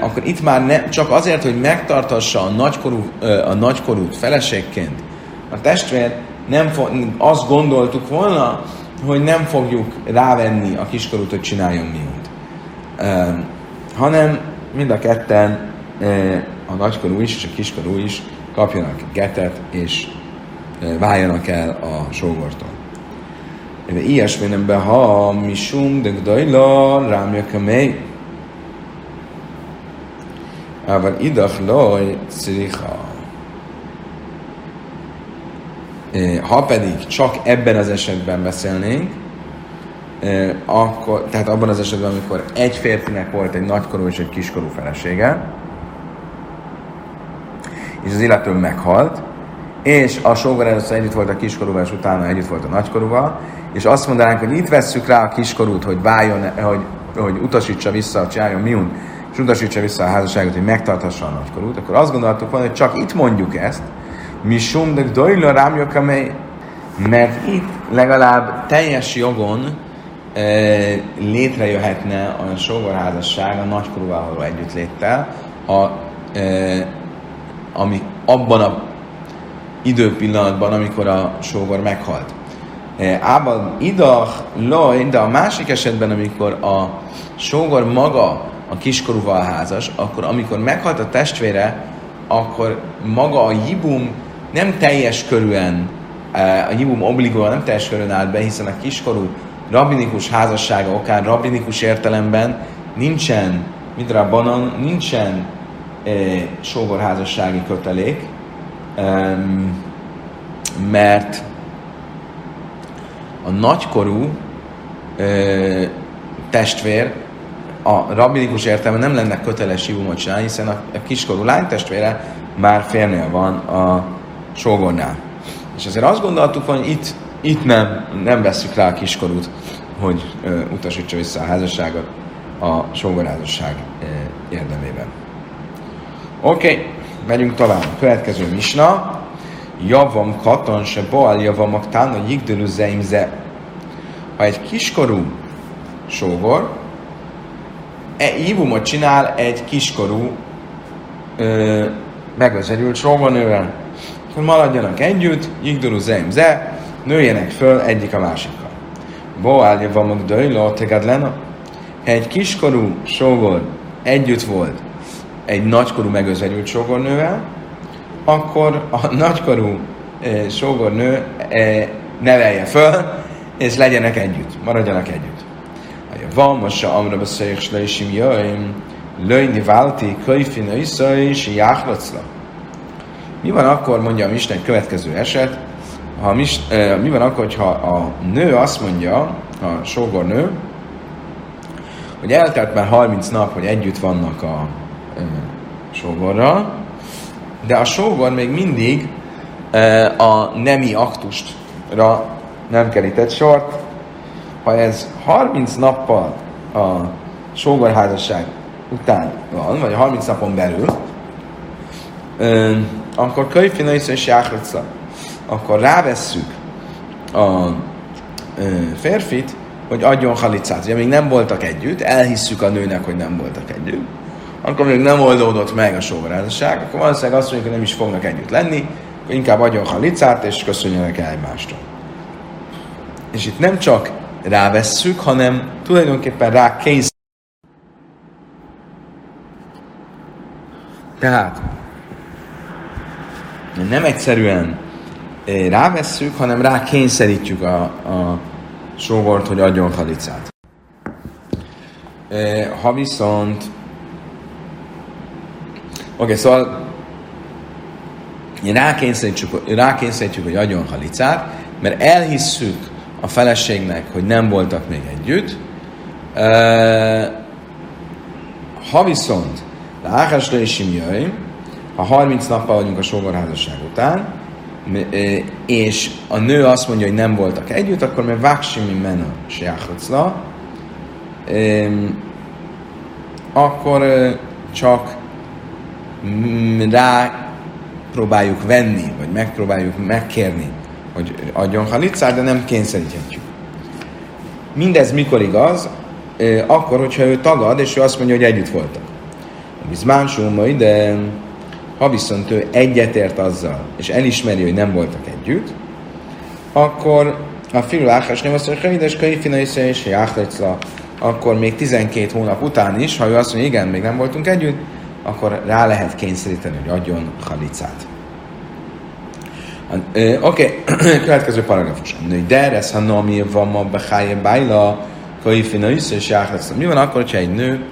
akkor itt már ne, csak azért, hogy megtartassa a, nagykorú, a nagykorút feleségként a testvér, nem fo- azt gondoltuk volna, hogy nem fogjuk rávenni a kiskorút, hogy csináljon miút. hanem mind a ketten, a nagykorú is és a kiskorú is kapjanak getet, és váljanak el a sógortól. Ilyesmi nem ha mi sum, de gdajla, rám jök a mély. Ával idach loj, ciriha. Ha pedig csak ebben az esetben beszélnénk, akkor, tehát abban az esetben, amikor egy férfinek volt egy nagykorú és egy kiskorú felesége, és az illető meghalt, és a sógor először együtt volt a kiskorúval, és utána együtt volt a nagykorúval, és azt mondanánk, hogy itt vesszük rá a kiskorút, hogy váljon, hogy, hogy utasítsa vissza, csináljon miun, és utasítsa vissza a házasságot, hogy megtarthassa a nagykorút, akkor azt gondoltuk volna, hogy csak itt mondjuk ezt, mi sum de dojla rám amely, mert itt legalább teljes jogon e, létrejöhetne a sógorházasság a nagykorúval való együttléttel, a, e, ami abban a időpillanatban, amikor a sógor meghalt. Ában idach loj, de a másik esetben, amikor a sógor maga a kiskorúval házas, akkor amikor meghalt a testvére, akkor maga a jibum nem teljes körűen, a jibum obligóan nem teljes körűen állt be, hiszen a kiskorú rabinikus házassága okán rabinikus értelemben nincsen, mint a banan, nincsen e, sógorházassági kötelék, e, mert a nagykorú ö, testvér a rabinikus értelemben nem lenne köteles hívumot csinálni, hiszen a, kiskorú lány testvére már férnél van a sógornál. És azért azt gondoltuk, hogy itt, itt nem, nem veszük rá a kiskorút, hogy ö, utasítsa vissza a házasságot a sógorházasság érdemében. Oké, okay, megyünk tovább. Következő misna javam katon se boal javamok tána jigdölü zeimze. Ha egy kiskorú sógor e ívumot csinál egy kiskorú ö, megözegyült sógornővel, akkor maradjanak együtt, jigdölü zeimze, nőjenek föl egyik a másikkal. Boal javamok döjla, tegad lena. Ha egy kiskorú sógor együtt volt egy nagykorú megözegyült sógornővel, akkor a nagykorú e, sógornő e, nevelje föl, és legyenek együtt, maradjanak együtt. Van most a amra beszéljük, s leisim jöjjön, löjni válti, köjfina isza, és jáhlacla. Mi van akkor, mondja a Misten, következő eset, ha mis, e, mi van akkor, ha a nő azt mondja, a sógornő, hogy eltelt már 30 nap, hogy együtt vannak a e, sógorral, de a sógor még mindig e, a nemi aktustra nem kerített sort. Ha ez 30 nappal a sógorházasság után van, vagy a 30 napon belül, akkor könyvfina és jáhratza. Akkor rávesszük a férfit, hogy adjon halicát. Ugye még nem voltak együtt, elhisszük a nőnek, hogy nem voltak együtt akkor még nem oldódott meg a sóvarázasság, akkor valószínűleg azt mondjuk, hogy nem is fognak együtt lenni, inkább adjon halicát, és köszönjenek el egymástól. És itt nem csak rávesszük, hanem tulajdonképpen rá kényszer. Tehát nem egyszerűen eh, rávesszük, hanem rá kényszerítjük a, a sógort, hogy adjon halicát. Eh, ha viszont Oké, okay, szóval rákényszerítjük, rákényszerítjük, hogy adjon halicát, mert elhisszük a feleségnek, hogy nem voltak még együtt. Ha viszont Láhásra is jöjj, ha 30 nappal vagyunk a sógorházasság után, és a nő azt mondja, hogy nem voltak együtt, akkor mert váksimi mena se akkor csak rá próbáljuk venni, vagy megpróbáljuk megkérni, hogy adjon halicát, de nem kényszeríthetjük. Mindez mikor igaz? Akkor, hogyha ő tagad, és ő azt mondja, hogy együtt voltak. Bizmánsó de ha viszont ő egyetért azzal, és elismeri, hogy nem voltak együtt, akkor a fiú áhás nem azt mondja, hogy könyvfina és jáhlecla, akkor még 12 hónap után is, ha ő azt mondja, igen, még nem voltunk együtt, akkor rá lehet kényszeríteni, hogy adjon halicát. Oké, okay. következő paragrafus. De ez ha nami van ma beháje bájla, és jáhlecla. Mi van akkor, hogyha egy nő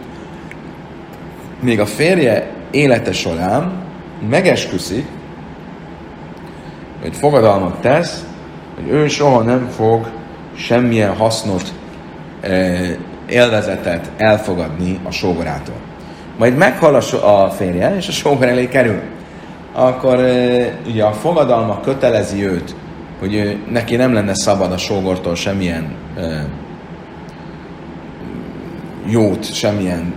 még a férje élete során megesküszik, hogy fogadalmat tesz, hogy ő soha nem fog semmilyen hasznot, élvezetet elfogadni a sógorától. Majd meghal a, férje, és a sógor elé kerül. Akkor ugye a fogadalma kötelezi őt, hogy neki nem lenne szabad a sógortól semmilyen jót, semmilyen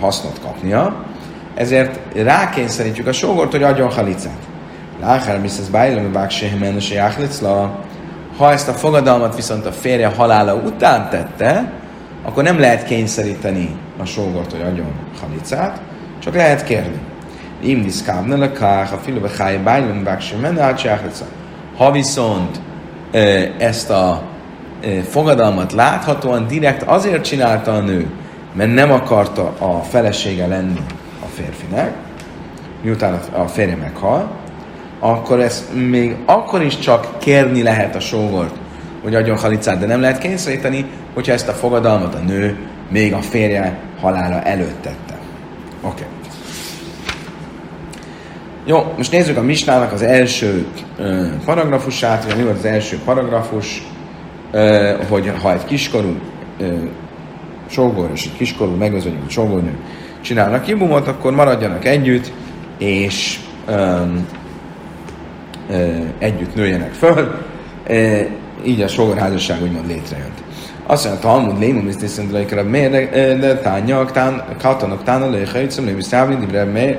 hasznot kapnia, ezért rákényszerítjük a sógort, hogy adjon halicát. Láhár Mrs. És ha ezt a fogadalmat viszont a férje halála után tette, akkor nem lehet kényszeríteni a sógort, hogy adjon halicát, csak lehet kérni. Imnis kávne kách, a filóbe háj bájlem, Bákséhemen, Ha viszont ezt a fogadalmat láthatóan direkt azért csinálta a nő, mert nem akarta a felesége lenni a férfinek, miután a férje meghal, akkor ezt még akkor is csak kérni lehet a sógort, hogy adjon halicát, de nem lehet kényszeríteni, hogyha ezt a fogadalmat a nő még a férje halála előtt tette. Oké. Okay. Jó, most nézzük a Misnának az első ö, paragrafusát, vagy mi volt az első paragrafus, ö, hogy ha egy kiskorú ö, sógor és egy kiskorú megözönjük sógornő csinálnak ibumot, akkor maradjanak együtt, és uh, együtt nőjenek föl, így a sógorházasság úgymond létrejött. Azt mondja, Talmud lémum is tisztint lejkere mér, de tányak, tán, katonok tána lejhelycem, lémi szávli, dibre.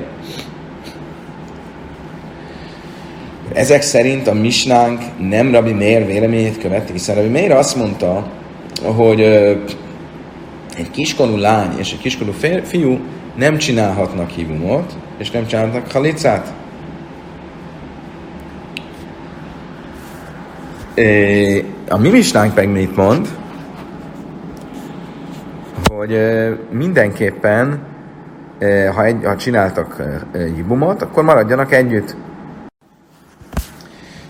Ezek szerint a misnánk nem Rabbi Mér véleményét követi, hiszen Rabbi Mér azt mondta, hogy egy kiskorú lány és egy kiskorú fiú nem csinálhatnak hívumot, és nem csinálhatnak halicát. A mi misnánk meg mit mond, hogy mindenképpen, ha, egy, ha csináltak hívumot, akkor maradjanak együtt.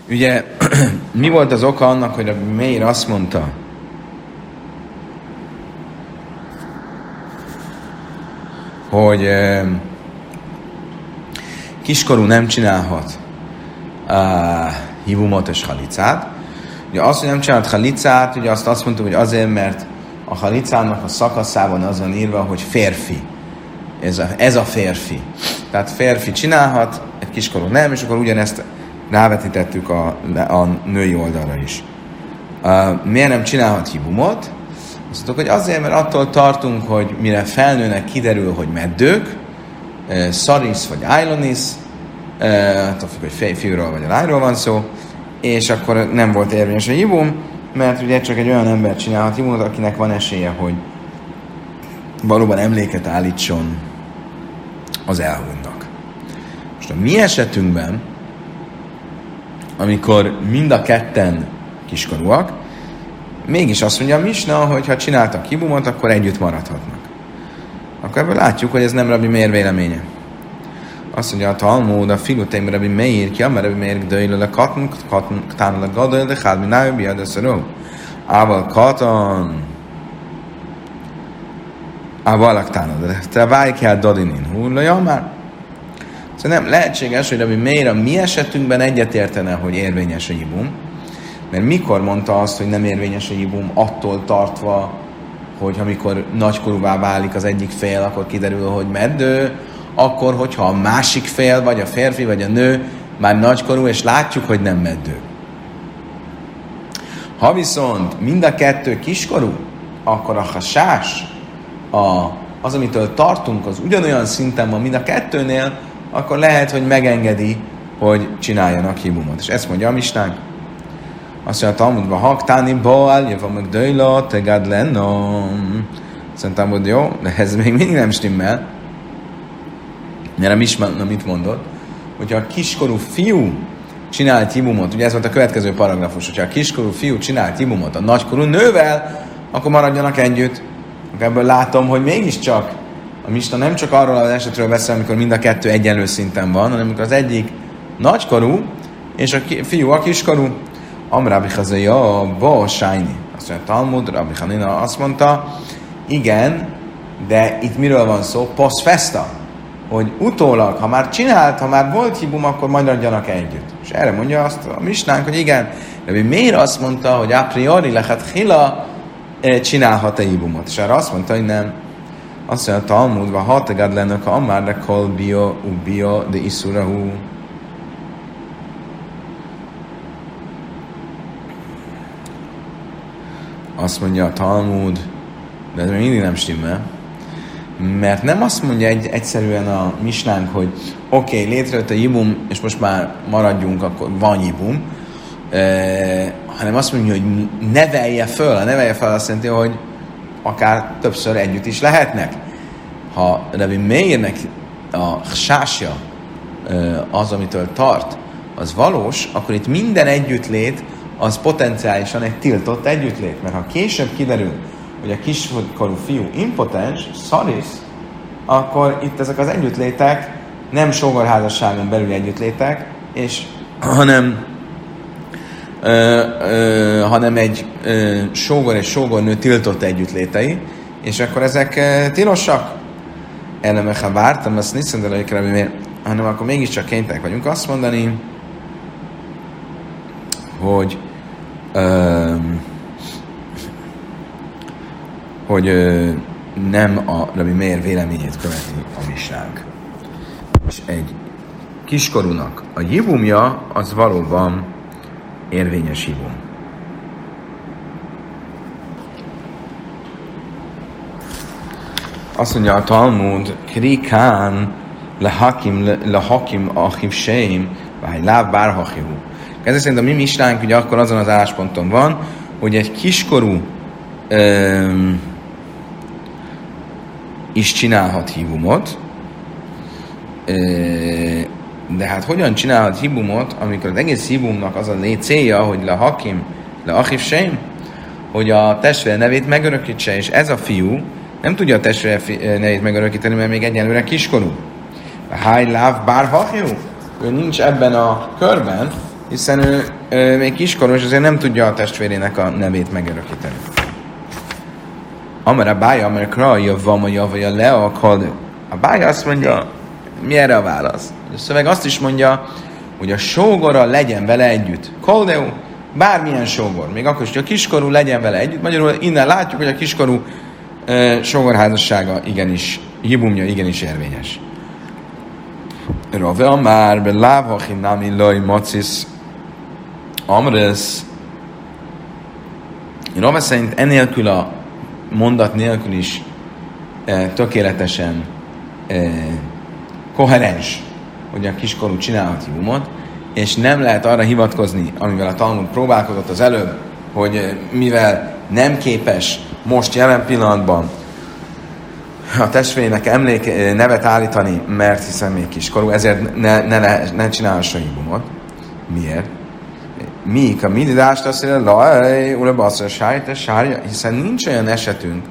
Ugye, mi volt az oka annak, hogy a Meir azt mondta, hogy kiskorú nem csinálhat uh, hívumot és halicát. Ugye azt, hogy nem csinált halicát, ugye azt azt mondtuk, hogy azért, mert a halicának a szakaszában az van írva, hogy férfi. Ez a, ez a férfi. Tehát férfi csinálhat, egy kiskorú nem, és akkor ugyanezt rávetítettük a, a női oldalra is. Uh, miért nem csinálhat hibumot? Azt mondtuk, hogy azért, mert attól tartunk, hogy mire felnőnek, kiderül, hogy meddők, szaris vagy ájlonis, attól függ, hogy fiúról vagy a lányról van szó, és akkor nem volt érvényes a hibum, mert ugye csak egy olyan ember csinálhat hibumot, akinek van esélye, hogy valóban emléket állítson az elhunynak. Most a mi esetünkben, amikor mind a ketten kiskorúak, mégis azt mondja a Misna, hogy ha csináltak kibumot, akkor együtt maradhatnak. Akkor ebből látjuk, hogy ez nem Rabbi Meir véleménye. Azt mondja a Talmud, a filuteim Rabbi Meir, ki amar Rabbi Meir gdöjlő le katn, katn, le gadöl, de hát mi nájú biad. Ával katan, ával aktánod, de te válj kell dadinin, hullja már. Szóval nem lehetséges, hogy Rabbi Meir a mi esetünkben egyetértene, hogy érvényes a jibum, mert mikor mondta azt, hogy nem érvényes a hibum, attól tartva, hogy amikor nagykorúvá válik az egyik fél, akkor kiderül, hogy meddő, akkor, hogyha a másik fél, vagy a férfi, vagy a nő már nagykorú, és látjuk, hogy nem meddő. Ha viszont mind a kettő kiskorú, akkor a hasás, a, az, amitől tartunk, az ugyanolyan szinten van, mint a kettőnél, akkor lehet, hogy megengedi, hogy csináljanak hibumot. És ezt mondja a mistánk. Azt mondja a Talmudban, haktáni bal, jöva meg döjla, tegad lennom. Szerintem, hogy jó, de ez még mindig nem stimmel. Mert a Mismana mit mondott? Hogyha a kiskorú fiú csinál tibumot, ugye ez volt a következő paragrafus, hogyha a kiskorú fiú csinál tibumot a nagykorú nővel, akkor maradjanak együtt. Ebből látom, hogy mégiscsak a Mista nem csak arról az esetről beszél, amikor mind a kettő egyenlő szinten van, hanem amikor az egyik nagykorú, és a fiú a kiskorú. Amrábi Hazaja, Ba Sájni. Azt mondja, Talmud, Rabbi Hanina azt mondta, igen, de itt miről van szó? Post festa. Hogy utólag, ha már csinált, ha már volt hibum, akkor majd adjanak együtt. És erre mondja azt a misnánk, hogy igen, de miért azt mondta, hogy a priori lehet hila, eh, csinálhat-e hibumot? És erre azt mondta, hogy nem. Azt mondja, Talmud, ha hatagad lenne, ha amár de kol bio, u bio, de iszurahu. Azt mondja a Talmud, de ez még mindig nem stimmel, mert nem azt mondja egy, egyszerűen a misnánk, hogy oké, okay, létrejött a jibum, és most már maradjunk, akkor van jibum, e, hanem azt mondja, hogy nevelje föl. A nevelje föl azt jelenti, hogy akár többször együtt is lehetnek. Ha Revi Meirnek a sásja az, amitől tart, az valós, akkor itt minden együttlét az potenciálisan egy tiltott együttlét. Mert ha később kiderül, hogy a kiskorú fiú impotens, szarisz, akkor itt ezek az együttlétek nem sógorházasságon belül együttlétek, és hanem ö, ö, hanem egy ö, sógor és sógornő tiltott együttlétei, és akkor ezek ö, tilosak. Erre meg ha vártam, azt nincs miért, hanem akkor mégiscsak kénytek vagyunk azt mondani, hogy ö, hogy ö, nem a Rabbi Meir véleményét követi a misnánk. És egy kiskorúnak a jibumja az valóban érvényes jibum. Azt mondja a Talmud, Krikán lehakim lehakim achiv seim, vagy láv bárhachihu. Ez szerint a mi misnánk ugye akkor azon az állásponton van, hogy egy kiskorú öm, is csinálhat hívumot, de hát hogyan csinálhat hibumot, amikor az egész hibumnak az a célja, hogy le hakim, le achif sem, hogy a testvére nevét megörökítse, és ez a fiú nem tudja a testvére nevét megörökíteni, mert még egyenlőre kiskorú. Háj láv bár hachiu? Ő nincs ebben a körben, hiszen ő, ő még kiskorú, és azért nem tudja a testvérének a nevét megörökíteni. Amara bája, mert kraja van a javaja le a kal. A bája azt mondja, mi erre a válasz? A szöveg azt is mondja, hogy a sógora legyen vele együtt. Koldeu, bármilyen sógor, még akkor is, hogy a kiskorú legyen vele együtt. Magyarul innen látjuk, hogy a kiskorú e, sógorházassága igenis, hibumja igenis érvényes. Rave Amár, be lávhachim námi loj macis amres. Rave szerint enélkül a mondat nélkül is e, tökéletesen e, koherens, hogy a kiskorú csinálhat hívumot, és nem lehet arra hivatkozni, amivel a Talmud próbálkozott az előbb, hogy e, mivel nem képes most jelen pillanatban a testvérének emlék e, nevet állítani, mert hiszen még kiskorú, ezért ne, ne, ne, ne csinálhassa hívumot. Miért? mi a mididást azt mondja, laj, ura bassza, sárja, sárja, hiszen nincs olyan esetünk,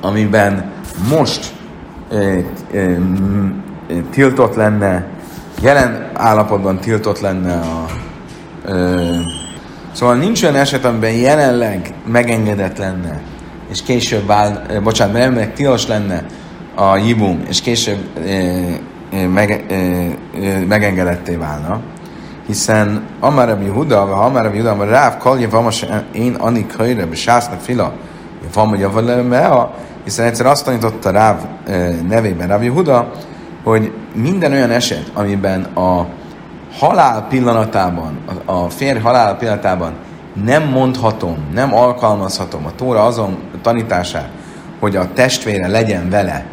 amiben most e, e, tiltott lenne, jelen állapotban tiltott lenne a... E, szóval nincs olyan eset, amiben jelenleg megengedett lenne, és később vál, e, bocsánat, meg tilos lenne a jibum, és később e, e, meg, e, e, megengedetté válna hiszen Amar Rabbi Huda, vagy Amar Rabbi Huda, Ráv Kalja Vamas én Ani Kajre, Sásznak Fila, Vama Javalem hiszen egyszer azt tanította Ráv nevében Rabbi Huda, hogy minden olyan eset, amiben a halál pillanatában, a férj halál pillanatában nem mondhatom, nem alkalmazhatom a Tóra azon tanítását, hogy a testvére legyen vele,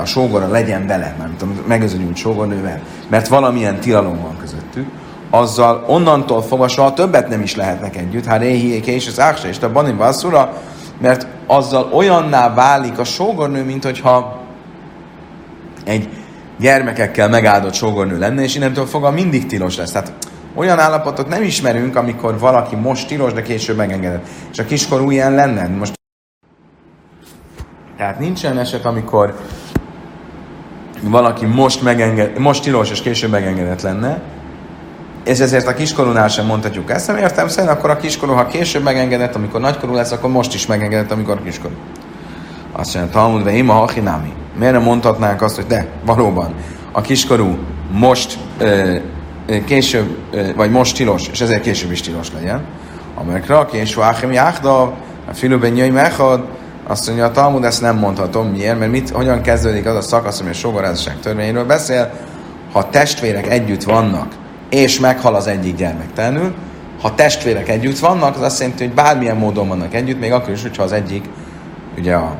a sógora legyen vele, a megözönyült sógornővel, mert valamilyen tilalom van közöttük, azzal onnantól fogva soha többet nem is lehetnek együtt. Hát réhiéke és az áksa, és a banim vasszura, mert azzal olyanná válik a sógornő, mint hogyha egy gyermekekkel megáldott sógornő lenne, és innentől fogva mindig tilos lesz. Tehát olyan állapotot nem ismerünk, amikor valaki most tilos, de később megengedett. És a kiskorú ilyen lenne. Most tehát nincsen eset, amikor valaki most, megenged, most tilos és később megengedett lenne, és ezért a kiskorúnál sem mondhatjuk ezt, nem értem szerint, akkor a kiskorú, ha később megengedett, amikor nagykorú lesz, akkor most is megengedett, amikor kiskorú. Azt mondja, Talmud ve ima hachinami. Miért nem mondhatnánk azt, hogy de, valóban, a kiskorú most ö, később, ö, vagy most tilos, és ezért később is tilos legyen. Amelyekre a késő áchem jáhda, a filőben jöjj mechad, azt mondja, a Talmud ezt nem mondhatom. Miért? Mert mit, hogyan kezdődik az a szakasz, ami a sógorázasság törvényéről beszél? Ha testvérek együtt vannak, és meghal az egyik gyermektelenül, ha testvérek együtt vannak, az azt jelenti, hogy bármilyen módon vannak együtt, még akkor is, hogyha az egyik, ugye a,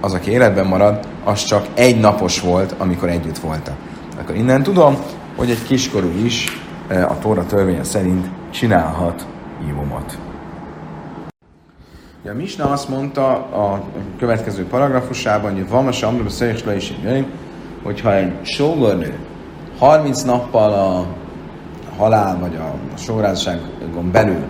az, aki életben marad, az csak egy napos volt, amikor együtt voltak. Akkor innen tudom, hogy egy kiskorú is a Tóra törvénye szerint csinálhat ívumot. Ja, Misna azt mondta a következő paragrafusában, hogy van a Amrba Szöjjsla is hogyha egy sógornő 30 nappal a halál vagy a, a sógorázságon belül,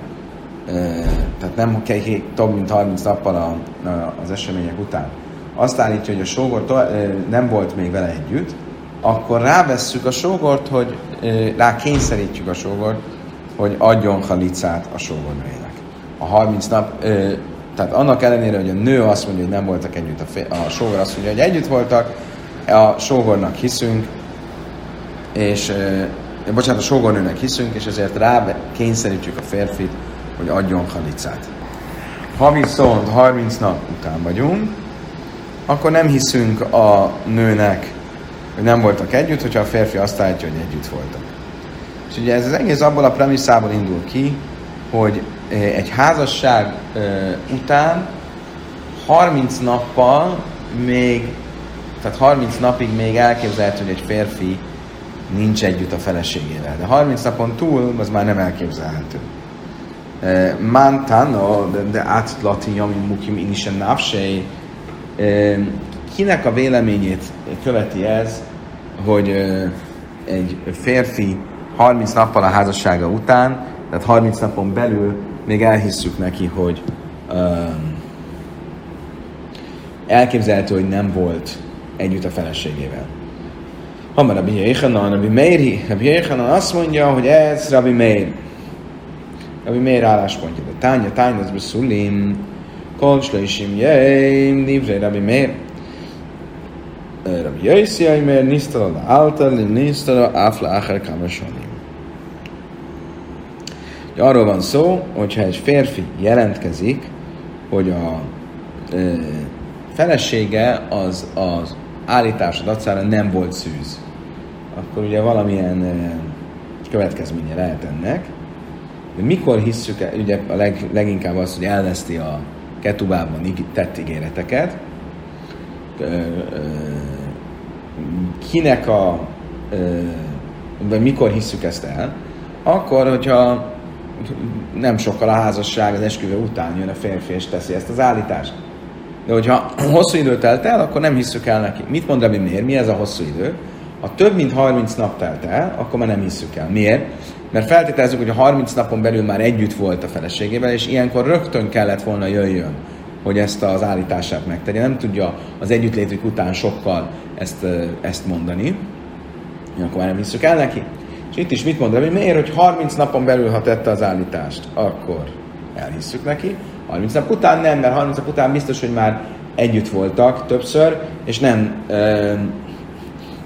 tehát nem kell több mint 30 nappal a, a, az események után, azt állítja, hogy a sógor to, nem volt még vele együtt, akkor rávesszük a sógort, hogy rá kényszerítjük a sógort, hogy adjon halicát a sógornőjének. A 30 nap tehát annak ellenére, hogy a nő azt mondja, hogy nem voltak együtt, a, fé- a sógor azt mondja, hogy együtt voltak, a sógornak hiszünk, és, bocsánat, a sógornőnek hiszünk, és ezért rá kényszerítjük a férfit, hogy adjon halicát. Ha viszont 30 nap után vagyunk, akkor nem hiszünk a nőnek, hogy nem voltak együtt, hogyha a férfi azt állítja, hogy együtt voltak. És ugye ez az egész abból a premisszából indul ki, hogy egy házasság után 30 nappal még, tehát 30 napig még elképzelhető, hogy egy férfi nincs együtt a feleségével. De 30 napon túl az már nem elképzelhető. Mantano, de átlati yami mukim inisen nafsei. Kinek a véleményét követi ez, hogy egy férfi 30 nappal a házassága után, tehát 30 napon belül még elhisszük neki, hogy um, elképzelhető, hogy nem volt együtt a feleségével. Hamar Rabbi Yechanan, Rabbi Meiri, Rabbi Yechanan azt mondja, hogy ez Rabbi Meir. Rabbi Meir álláspontja. De tánya, tánya, az beszulim, kol shleishim jeim, divrei Rabbi Meir. Rabbi Yossi Aimer, nisztala által, nisztala áfla áher kamasonim. Arról van szó, hogyha egy férfi jelentkezik, hogy a e, felesége az az állításod dacára nem volt szűz, akkor ugye valamilyen következménye lehet ennek. De mikor hisszük, ugye a leg, leginkább az, hogy elveszti a ketubában tett ígéreteket, kinek a, vagy mikor hisszük ezt el, akkor, hogyha nem sokkal a házasság az esküvő után jön a férfi és teszi ezt az állítást. De hogyha hosszú idő telt el, akkor nem hisszük el neki. Mit mond Rabbi miért? Mi ez a hosszú idő? Ha több mint 30 nap telt el, akkor már nem hisszük el. Miért? Mert feltételezzük, hogy a 30 napon belül már együtt volt a feleségével, és ilyenkor rögtön kellett volna jöjjön, hogy ezt az állítását megtegye. Nem tudja az együttlétük után sokkal ezt, ezt mondani. Akkor már nem hiszük el neki. És itt is mit mond hogy miért, hogy 30 napon belül, ha tette az állítást, akkor elhisszük neki. 30 nap után nem, mert 30 nap után biztos, hogy már együtt voltak többször, és nem, ö,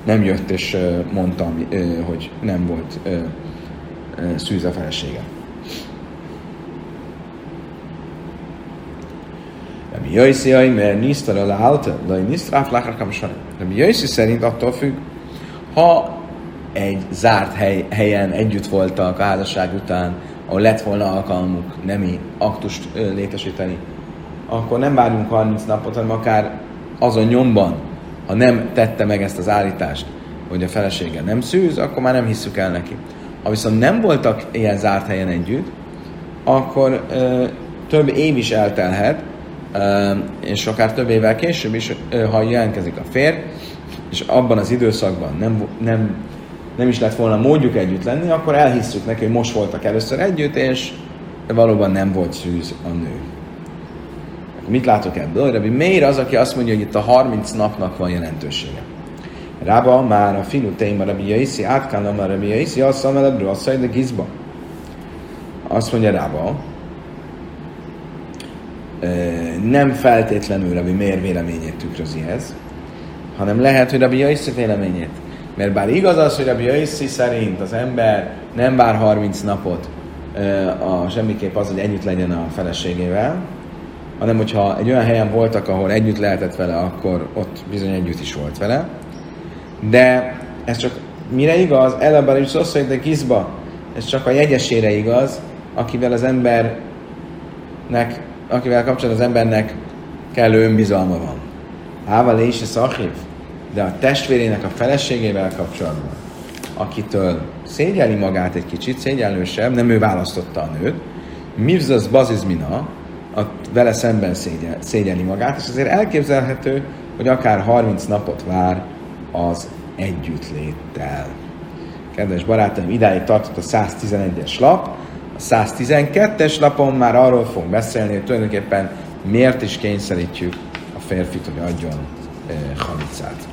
nem jött és ö, mondta, ö, hogy nem volt szűz a felesége. Rabbi Jöjszi, mert nisztara leállt, de nisztráf lákar Rabbi Jöjszi szerint attól függ, ha egy zárt hely, helyen együtt voltak a házasság után, ahol lett volna alkalmuk nemi aktust létesíteni, akkor nem várjunk 30 napot, hanem akár azon nyomban, ha nem tette meg ezt az állítást, hogy a felesége nem szűz, akkor már nem hisszük el neki. Ha viszont nem voltak ilyen zárt helyen együtt, akkor ö, több év is eltelhet, és akár több évvel később is, ha jelentkezik a férj, és abban az időszakban nem, nem, nem is lett volna módjuk együtt lenni, akkor elhisszük neki, hogy most voltak először együtt, és valóban nem volt szűz a nő. Mit látok ebből? Rabbi Meir az, aki azt mondja, hogy itt a 30 napnak van jelentősége. Rába már a finu téma Rabbi Jaiszi, átkálna már Rabbi Jaiszi, azt mondja, azt mondja, gizba. Azt mondja Rába, nem feltétlenül Rabbi Meir véleményét tükrözi ez, hanem lehet, hogy Rabbi Jaiszi véleményét. Mert bár igaz az, hogy Rabbi Jaiszi szerint az ember nem vár 30 napot a semmiképp az, hogy együtt legyen a feleségével, hanem hogyha egy olyan helyen voltak, ahol együtt lehetett vele, akkor ott bizony együtt is volt vele. De ez csak mire igaz? Elabban is szó, hogy de gizba. Ez csak a jegyesére igaz, akivel az embernek, akivel kapcsolatban az embernek kellő önbizalma van. Ával és a szahív, de a testvérének a feleségével kapcsolatban, akitől szégyeli magát egy kicsit, szégyellősebb, nem ő választotta a nőt, Mivzaz Bazizmina, a, vele szemben szégyel, szégyeli magát, és azért elképzelhető, hogy akár 30 napot vár az együttléttel. Kedves barátaim, idáig tartott a 111-es lap, a 112-es lapon már arról fogunk beszélni, hogy tulajdonképpen miért is kényszerítjük a férfit, hogy adjon e, halicát.